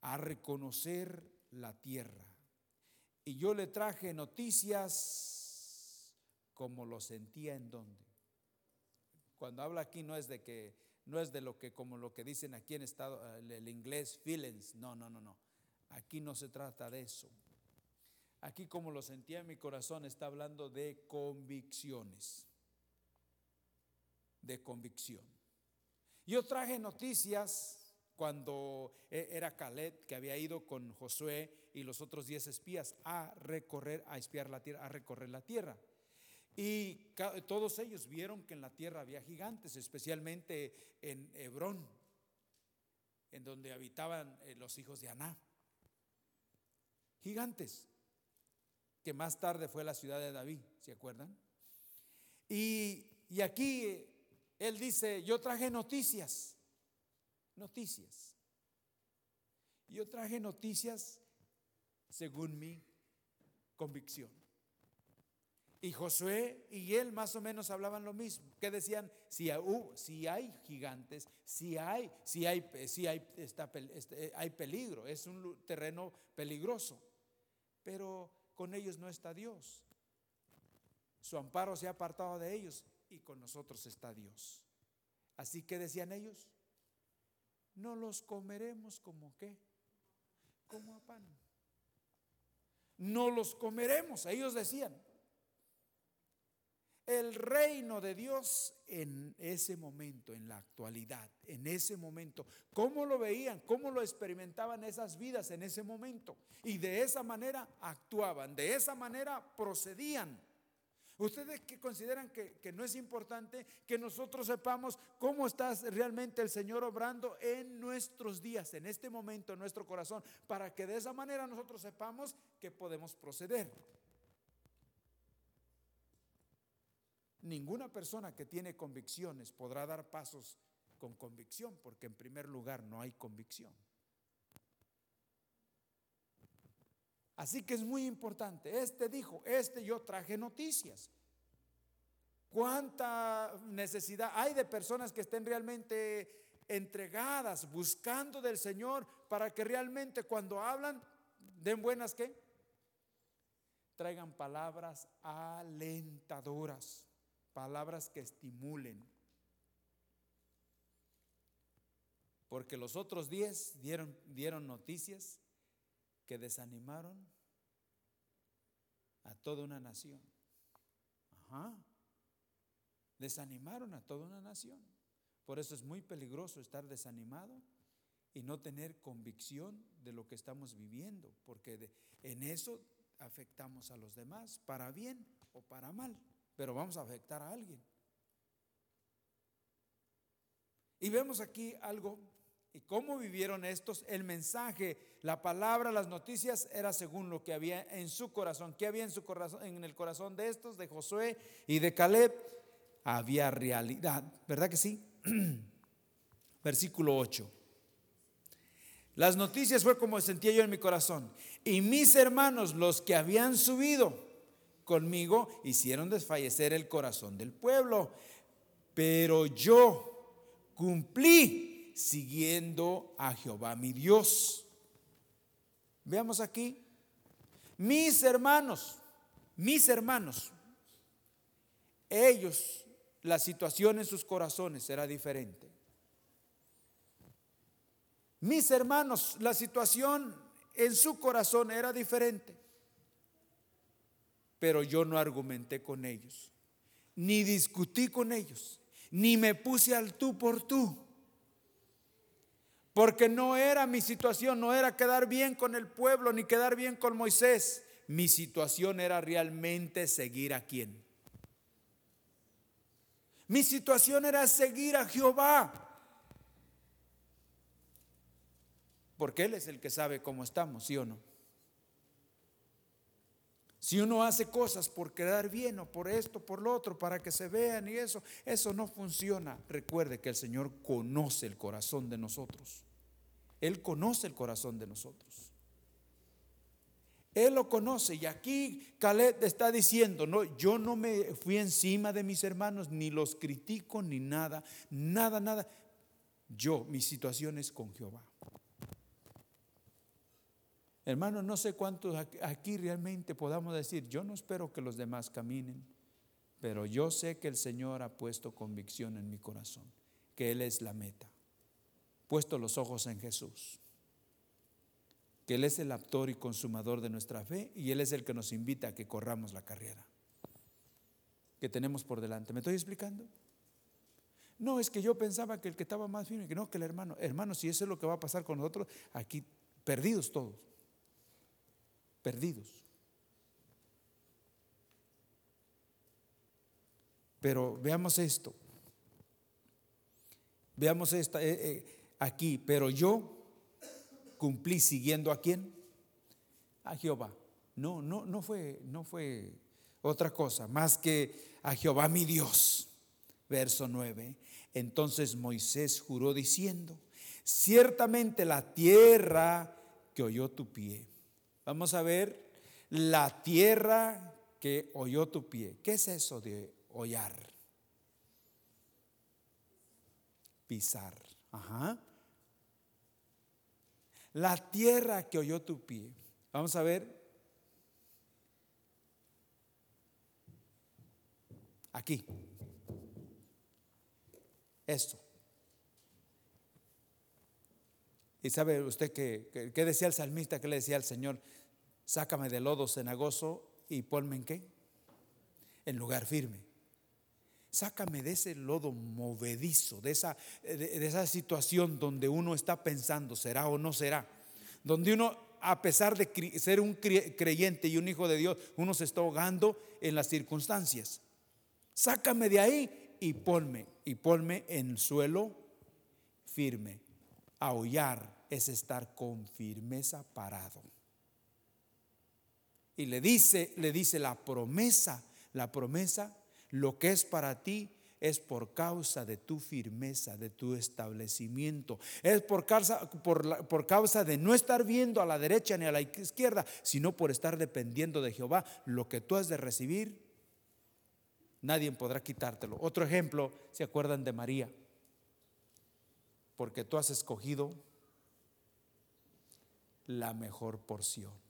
Speaker 1: a reconocer la tierra. Y yo le traje noticias como lo sentía en donde. Cuando habla aquí no es de que no es de lo que, como lo que dicen aquí en estado, el inglés, feelings. No, no, no, no. Aquí no se trata de eso. Aquí, como lo sentía en mi corazón, está hablando de convicciones. De convicción. Yo traje noticias cuando e, era Caleb que había ido con Josué y los otros diez espías a recorrer, a espiar la tierra, a recorrer la tierra. Y todos ellos vieron que en la tierra había gigantes, especialmente en Hebrón, en donde habitaban eh, los hijos de Aná. Gigantes, que más tarde fue la ciudad de David, ¿se acuerdan? Y, y aquí él dice, yo traje noticias, noticias. Yo traje noticias según mi convicción. Y Josué y él más o menos hablaban lo mismo, que decían, si hay, gigantes, si hay, si hay, si hay, este, hay peligro, es un terreno peligroso, pero con ellos no está Dios. Su amparo se ha apartado de ellos y con nosotros está Dios. Así que decían ellos, no los comeremos como qué, como a pan. No los comeremos, ellos decían. El reino de Dios en ese momento, en la actualidad, en ese momento, cómo lo veían, cómo lo experimentaban esas vidas en ese momento. Y de esa manera actuaban, de esa manera procedían. Ustedes que consideran que, que, no es importante que nosotros sepamos cómo está realmente el Señor obrando en nuestros días, en este momento, en nuestro corazón, para que de esa manera nosotros sepamos que podemos proceder. Ninguna persona que tiene convicciones podrá dar pasos con convicción, porque en primer lugar no hay convicción. Así que es muy importante. Este dijo, este yo traje noticias. ¿Cuánta necesidad hay de personas que estén realmente entregadas, buscando del Señor, para que realmente cuando hablan den buenas que traigan palabras alentadoras? palabras que estimulen. Porque los otros diez dieron, dieron noticias que desanimaron a toda una nación. Ajá. Desanimaron a toda una nación. Por eso es muy peligroso estar desanimado y no tener convicción de lo que estamos viviendo, porque en eso afectamos a los demás, para bien o para mal pero vamos a afectar a alguien. Y vemos aquí algo, y cómo vivieron estos, el mensaje, la palabra, las noticias, era según lo que había en su corazón. ¿Qué había en su corazón, en el corazón de estos, de Josué y de Caleb? Había realidad, ¿verdad que sí? Versículo 8. Las noticias fue como sentía yo en mi corazón. Y mis hermanos, los que habían subido, conmigo hicieron desfallecer el corazón del pueblo. Pero yo cumplí siguiendo a Jehová mi Dios. Veamos aquí. Mis hermanos, mis hermanos, ellos, la situación en sus corazones era diferente. Mis hermanos, la situación en su corazón era diferente. Pero yo no argumenté con ellos, ni discutí con ellos, ni me puse al tú por tú. Porque no era mi situación, no era quedar bien con el pueblo, ni quedar bien con Moisés. Mi situación era realmente seguir a quién. Mi situación era seguir a Jehová. Porque Él es el que sabe cómo estamos, ¿sí o no? Si uno hace cosas por quedar bien o por esto, por lo otro, para que se vean y eso, eso no funciona. Recuerde que el Señor conoce el corazón de nosotros. Él conoce el corazón de nosotros. Él lo conoce y aquí Caleb está diciendo, no, yo no me fui encima de mis hermanos, ni los critico, ni nada, nada, nada. Yo, mi situación es con Jehová. Hermano, no sé cuántos aquí realmente podamos decir, yo no espero que los demás caminen, pero yo sé que el Señor ha puesto convicción en mi corazón, que Él es la meta, puesto los ojos en Jesús, que Él es el actor y consumador de nuestra fe y Él es el que nos invita a que corramos la carrera que tenemos por delante. ¿Me estoy explicando? No, es que yo pensaba que el que estaba más firme, que no, que el hermano, hermano, si eso es lo que va a pasar con nosotros, aquí perdidos todos perdidos. Pero veamos esto. Veamos esta, eh, eh, aquí. Pero yo cumplí siguiendo a quién? A Jehová. No, no, no fue, no fue otra cosa más que a Jehová mi Dios. Verso 9. Entonces Moisés juró diciendo, ciertamente la tierra que oyó tu pie Vamos a ver la tierra que oyó tu pie. ¿Qué es eso de hollar? Pisar. Ajá. La tierra que oyó tu pie. Vamos a ver. Aquí. Esto. Y sabe usted que, ¿qué decía el salmista? ¿Qué le decía al Señor? Sácame del lodo cenagoso y ponme en qué? En lugar firme. Sácame de ese lodo movedizo, de esa, de esa situación donde uno está pensando, ¿será o no será? Donde uno, a pesar de ser un creyente y un hijo de Dios, uno se está ahogando en las circunstancias. Sácame de ahí y ponme, y ponme en suelo firme. Aullar es estar con firmeza parado. Y le dice, le dice la promesa, la promesa, lo que es para ti es por causa de tu firmeza, de tu establecimiento. Es por causa, por, por causa de no estar viendo a la derecha ni a la izquierda, sino por estar dependiendo de Jehová. Lo que tú has de recibir, nadie podrá quitártelo. Otro ejemplo, ¿se acuerdan de María? Porque tú has escogido la mejor porción.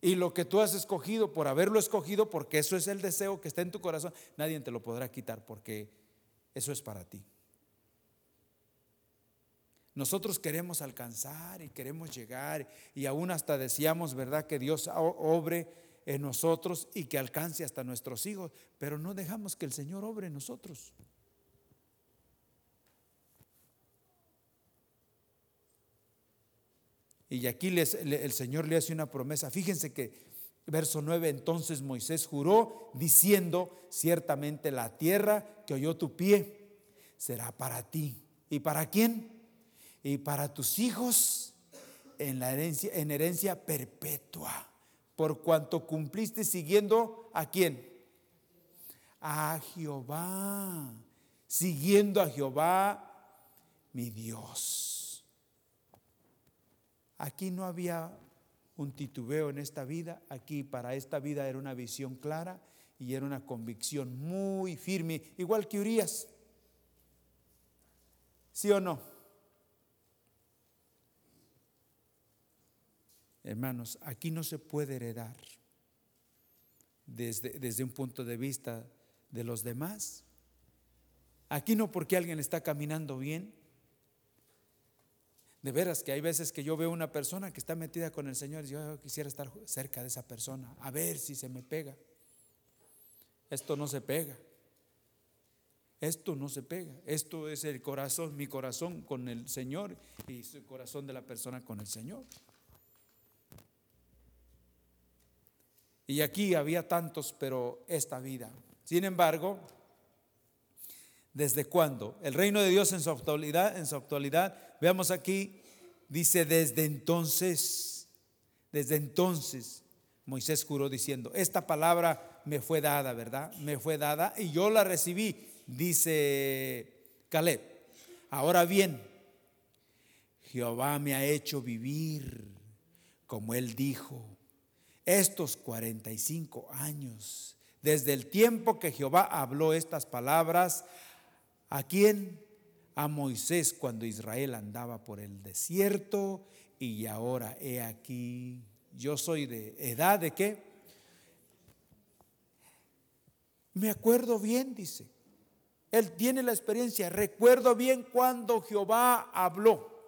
Speaker 1: Y lo que tú has escogido por haberlo escogido, porque eso es el deseo que está en tu corazón, nadie te lo podrá quitar porque eso es para ti. Nosotros queremos alcanzar y queremos llegar y aún hasta decíamos, ¿verdad? Que Dios obre en nosotros y que alcance hasta nuestros hijos, pero no dejamos que el Señor obre en nosotros. Y aquí el Señor le hace una promesa. Fíjense que verso 9, entonces Moisés juró diciendo, ciertamente la tierra que oyó tu pie será para ti. ¿Y para quién? Y para tus hijos en, la herencia, en herencia perpetua. Por cuanto cumpliste siguiendo a quién? A Jehová. Siguiendo a Jehová, mi Dios. Aquí no había un titubeo en esta vida, aquí para esta vida era una visión clara y era una convicción muy firme, igual que Urias. ¿Sí o no? Hermanos, aquí no se puede heredar desde, desde un punto de vista de los demás. Aquí no porque alguien está caminando bien. De veras que hay veces que yo veo una persona que está metida con el Señor y yo quisiera estar cerca de esa persona, a ver si se me pega. Esto no se pega. Esto no se pega. Esto es el corazón, mi corazón con el Señor y su corazón de la persona con el Señor. Y aquí había tantos, pero esta vida. Sin embargo, ¿desde cuándo? El reino de Dios en su actualidad, en su actualidad, veamos aquí, dice desde entonces, desde entonces Moisés juró diciendo, esta palabra me fue dada, ¿verdad? Me fue dada y yo la recibí, dice Caleb. Ahora bien, Jehová me ha hecho vivir como él dijo estos 45 años, desde el tiempo que Jehová habló estas palabras, ¿a quién? A Moisés cuando Israel andaba por el desierto y ahora he aquí, yo soy de edad de qué? Me acuerdo bien, dice. Él tiene la experiencia. Recuerdo bien cuando Jehová habló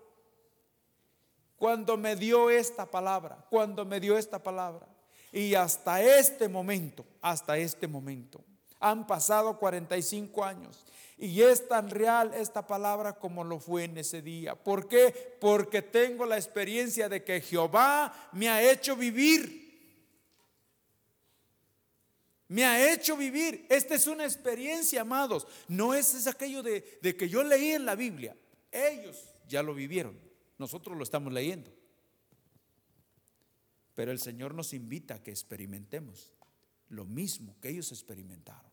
Speaker 1: cuando me dio esta palabra, cuando me dio esta palabra. Y hasta este momento, hasta este momento, han pasado 45 años. Y es tan real esta palabra como lo fue en ese día. ¿Por qué? Porque tengo la experiencia de que Jehová me ha hecho vivir. Me ha hecho vivir. Esta es una experiencia, amados. No es, es aquello de, de que yo leí en la Biblia. Ellos ya lo vivieron. Nosotros lo estamos leyendo. Pero el Señor nos invita a que experimentemos lo mismo que ellos experimentaron.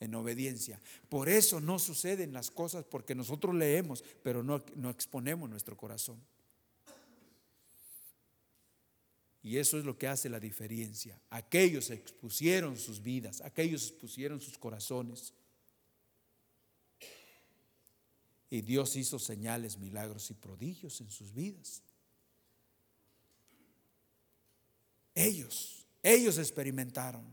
Speaker 1: En obediencia. Por eso no suceden las cosas porque nosotros leemos, pero no, no exponemos nuestro corazón. Y eso es lo que hace la diferencia. Aquellos expusieron sus vidas, aquellos expusieron sus corazones. Y Dios hizo señales, milagros y prodigios en sus vidas. Ellos, ellos experimentaron.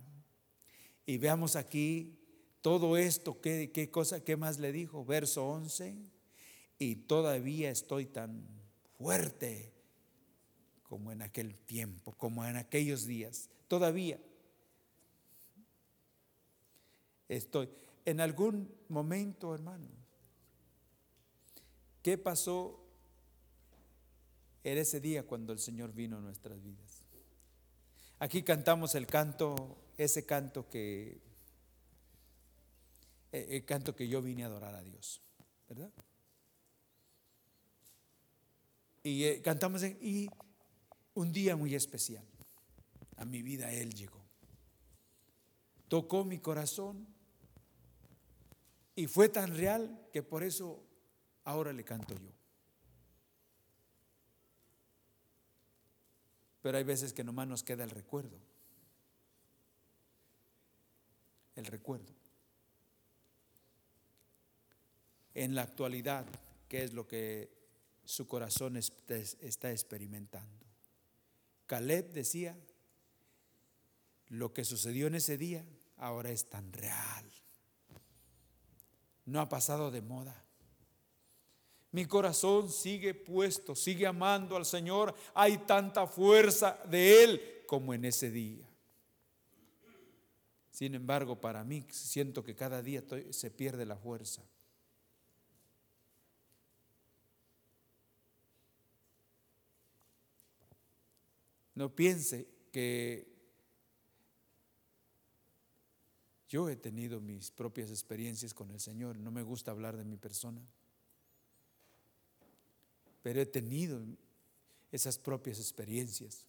Speaker 1: Y veamos aquí todo esto, ¿qué, cosa, qué más le dijo? Verso 11. Y todavía estoy tan fuerte como en aquel tiempo, como en aquellos días. Todavía estoy. En algún momento, hermano, ¿Qué pasó en ese día cuando el Señor vino a nuestras vidas? Aquí cantamos el canto, ese canto que, el canto que yo vine a adorar a Dios, ¿verdad? Y eh, cantamos, y un día muy especial, a mi vida Él llegó. Tocó mi corazón y fue tan real que por eso ahora le canto yo. Pero hay veces que nomás nos queda el recuerdo. El recuerdo. En la actualidad, ¿qué es lo que su corazón está experimentando? Caleb decía, lo que sucedió en ese día ahora es tan real. No ha pasado de moda. Mi corazón sigue puesto, sigue amando al Señor. Hay tanta fuerza de Él como en ese día. Sin embargo, para mí siento que cada día se pierde la fuerza. No piense que yo he tenido mis propias experiencias con el Señor. No me gusta hablar de mi persona pero he tenido esas propias experiencias.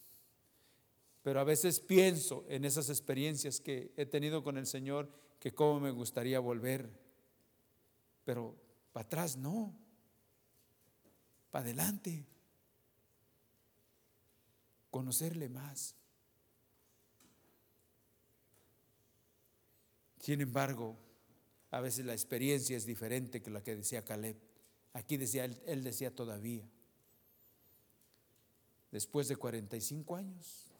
Speaker 1: Pero a veces pienso en esas experiencias que he tenido con el Señor, que cómo me gustaría volver. Pero para atrás no, para adelante. Conocerle más. Sin embargo, A veces la experiencia es diferente que la que decía Caleb. Aquí decía, él, decía todavía. Después de 45 años,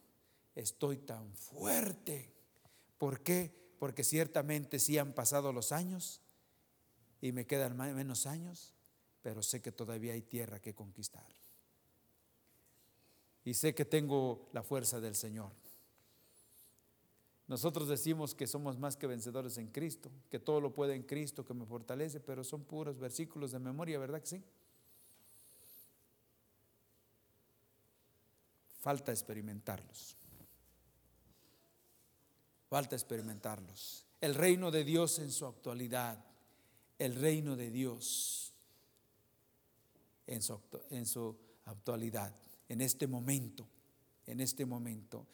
Speaker 1: estoy tan fuerte. ¿Por qué? Porque ciertamente sí han pasado los años y me quedan menos años, pero sé que todavía hay tierra que conquistar. Y sé que tengo la fuerza del Señor. Nosotros decimos que somos más que vencedores en Cristo, que todo lo puede en Cristo que me fortalece, pero son puros versículos de memoria, ¿verdad que sí? Falta experimentarlos. Falta experimentarlos. El reino de Dios en su actualidad, el reino de Dios en su, en su actualidad, en este momento, en este momento.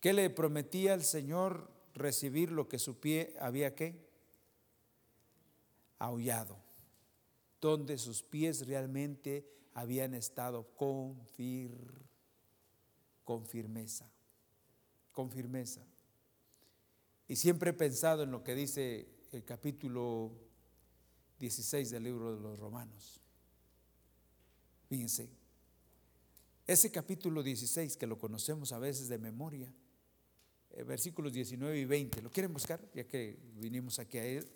Speaker 1: ¿Qué le prometía el Señor recibir lo que su pie había que? Aullado. Donde sus pies realmente habían estado con, con firmeza. Con firmeza. Y siempre he pensado en lo que dice el capítulo 16 del libro de los Romanos. Fíjense, ese capítulo 16 que lo conocemos a veces de memoria, eh, versículos 19 y 20. ¿Lo quieren buscar? Ya que vinimos aquí a él.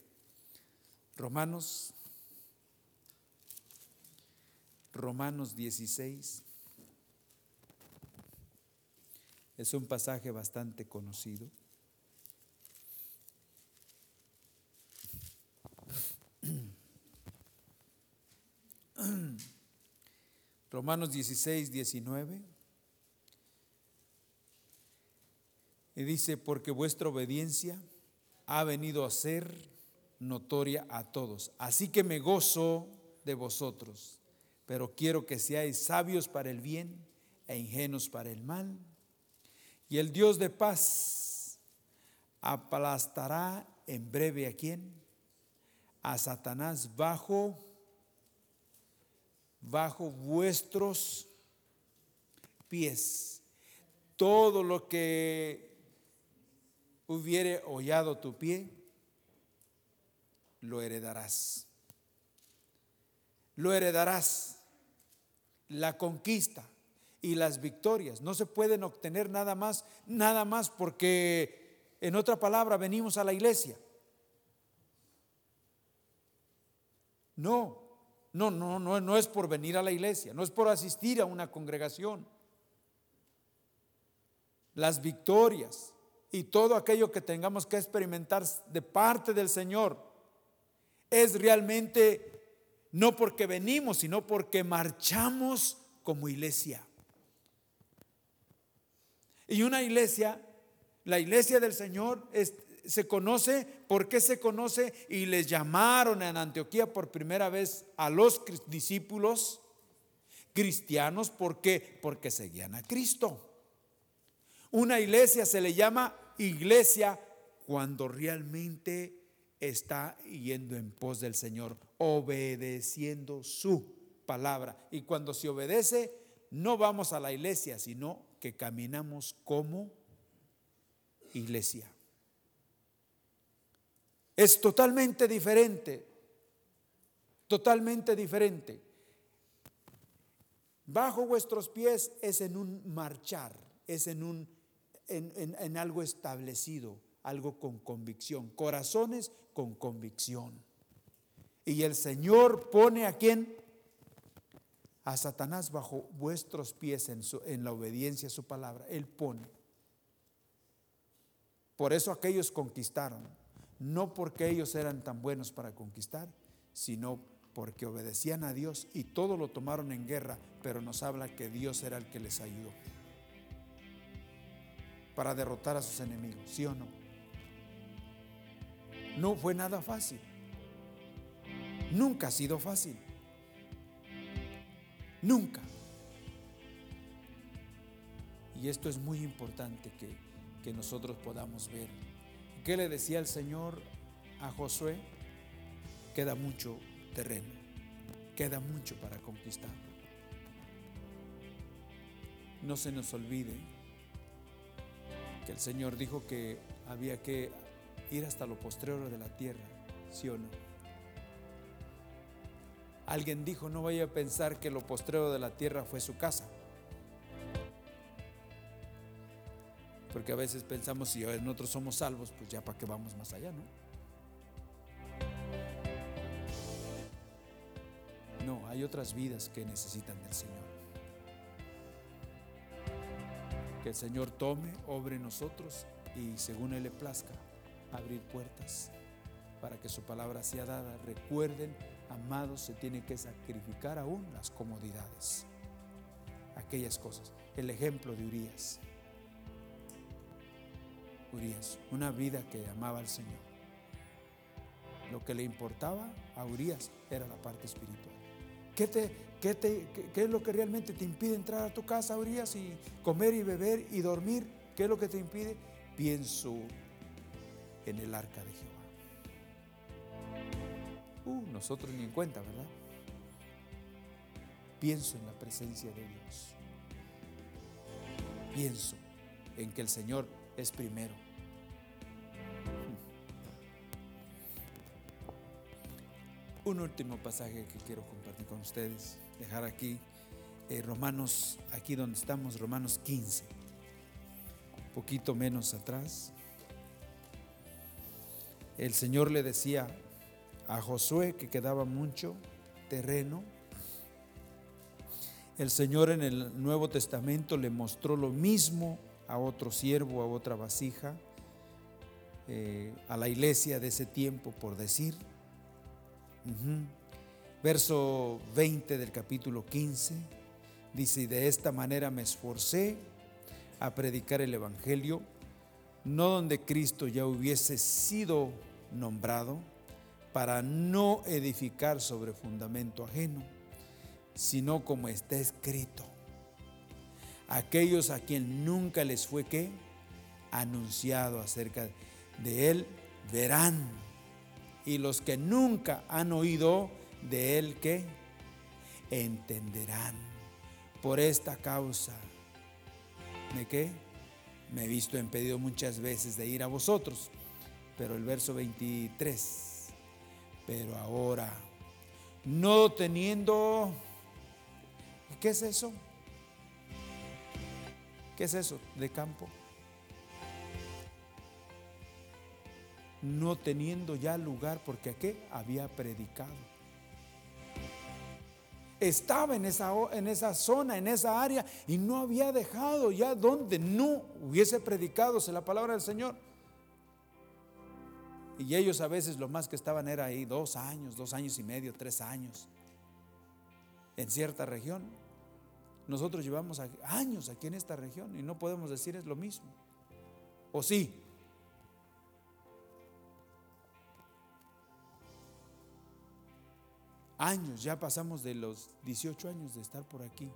Speaker 1: Romanos, Romanos 16. Es un pasaje bastante conocido. Romanos 16, 19. Y dice, porque vuestra obediencia ha venido a ser notoria a todos. Así que me gozo de vosotros, pero quiero que seáis sabios para el bien e ingenuos para el mal. Y el Dios de paz aplastará en breve a quién? A Satanás bajo bajo vuestros pies. Todo lo que hubiere hollado tu pie, lo heredarás. Lo heredarás. La conquista y las victorias no se pueden obtener nada más, nada más porque, en otra palabra, venimos a la iglesia. No, no, no, no, no es por venir a la iglesia, no es por asistir a una congregación. Las victorias, y todo aquello que tengamos que experimentar de parte del Señor es realmente no porque venimos, sino porque marchamos como iglesia. Y una iglesia, la iglesia del Señor se conoce, ¿por qué se conoce? Y les llamaron en Antioquía por primera vez a los discípulos cristianos, ¿por qué? Porque seguían a Cristo. Una iglesia se le llama iglesia cuando realmente está yendo en pos del Señor, obedeciendo su palabra. Y cuando se obedece, no vamos a la iglesia, sino que caminamos como iglesia. Es totalmente diferente, totalmente diferente. Bajo vuestros pies es en un marchar, es en un en, algo establecido, algo con convicción, corazones con convicción. Y el Señor pone a quién? A Satanás bajo vuestros pies en, en la obediencia a su palabra. Él pone. Por eso aquellos conquistaron, no porque ellos eran tan buenos para conquistar, sino porque obedecían a Dios y todo lo tomaron en guerra, pero nos habla que Dios era el que les ayudó para derrotar a sus enemigos, ¿sí o no? No fue nada fácil. Nunca ha sido fácil. Nunca. Y esto es muy importante que, que nosotros podamos ver. ¿Qué le decía el Señor a Josué? Queda mucho terreno, queda mucho para conquistar. No se nos olvide el Señor dijo que había que ir hasta lo postrero de la tierra ¿Sí o no? Alguien dijo, no vaya a pensar que lo postrero de la tierra fue su casa. Porque a veces pensamos, si nosotros somos salvos, pues ya para qué vamos más allá, ¿no? No, hay otras vidas que necesitan del Señor. Que el Señor tome, obre nosotros y según Él le plazca, abrir puertas para que su palabra sea dada. Recuerden, amados, se tiene que sacrificar aún las comodidades, aquellas cosas. El ejemplo de Urias. Urias, una vida que amaba al Señor. Lo que le importaba a Urias era la parte espiritual. ¿Qué, te, qué, te, qué, es lo que realmente te impide entrar a tu casa, Urias, y comer y beber y dormir? ¿Qué es lo que te impide? Pienso en el arca de Jehová. Uh, nosotros ni en cuenta, ¿verdad? Pienso en la presencia de Dios. Pienso en que el Señor es primero. Un último pasaje que quiero compartir con ustedes, dejar aquí, eh, Romanos, aquí donde estamos, Romanos 15, poquito menos atrás. El Señor le decía a Josué que quedaba mucho terreno. El Señor en el Nuevo Testamento le mostró lo mismo a otro siervo, a otra vasija, eh, a la iglesia de ese tiempo, por decir. Verso 20 del capítulo 15 dice, y de esta manera me esforcé a predicar el Evangelio, no donde Cristo ya hubiese sido nombrado, para no edificar sobre fundamento ajeno, sino como está escrito aquellos a quien nunca les fue que anunciado acerca de él verán. Y los que nunca han oído de él que entenderán. Por esta causa de qué me he visto impedido muchas veces de ir a vosotros. Pero el verso 23 pero ahora no teniendo ¿qué es eso? ¿Qué es eso de campo? No teniendo ya lugar, porque aquí había predicado. Estaba en esa, en esa zona, en esa área, y no había dejado ya donde no hubiese predicado la palabra del Señor. Y ellos a veces lo más que estaban era ahí dos años, dos años y medio, tres años, en cierta región. Nosotros llevamos años aquí en esta región y no podemos decir es lo mismo. ¿O sí? Años, ya pasamos de los 18 años de estar por aquí,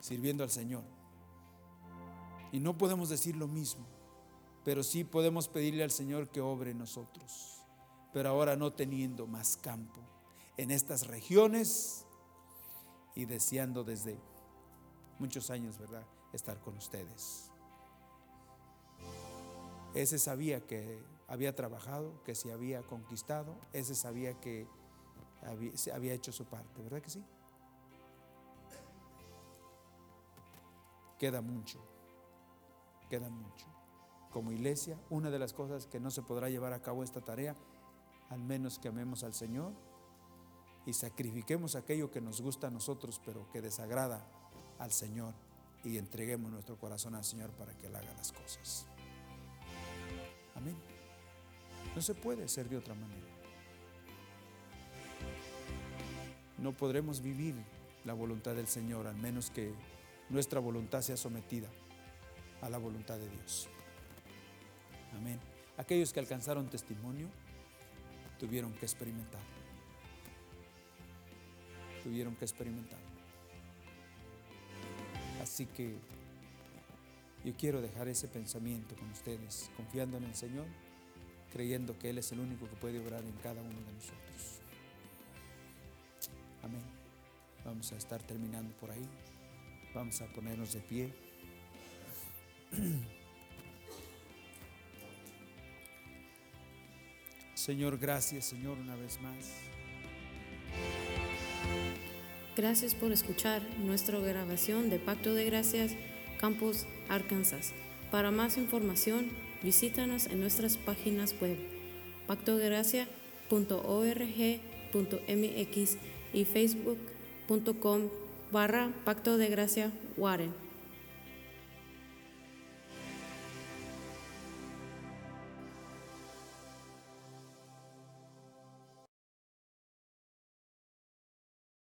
Speaker 1: sirviendo al Señor. Y no podemos decir lo mismo, pero sí podemos pedirle al Señor que obre nosotros. Pero ahora no teniendo más campo en estas regiones y deseando desde muchos años, ¿verdad?, estar con ustedes. Ese sabía que había trabajado, que se había conquistado, ese sabía que había, hecho su parte, ¿verdad que sí? Queda mucho, queda mucho. Como iglesia, una de las cosas que no se podrá llevar a cabo esta tarea, al menos que amemos al Señor, y sacrifiquemos aquello que nos gusta a nosotros, pero que desagrada al Señor y entreguemos nuestro corazón al Señor para que Él haga las cosas. Amén. No se puede ser de otra manera. No podremos vivir la voluntad del Señor, al menos que nuestra voluntad sea sometida a la voluntad de Dios. Amén. Aquellos que alcanzaron testimonio tuvieron que experimentar tuvieron que experimentar. Así que yo quiero dejar ese pensamiento con ustedes, confiando en el Señor, creyendo que Él es el único que puede obrar en cada uno de nosotros. Amén. Vamos a estar terminando por ahí. Vamos a ponernos de pie. Señor, gracias, Señor, una vez más.
Speaker 2: Gracias por escuchar nuestra grabación de Pacto de Gracias, Campus, Arkansas. Para más información, visítanos en nuestras páginas web pactodegracia.org.mx y facebook.com barra Pacto de Gracia Warren.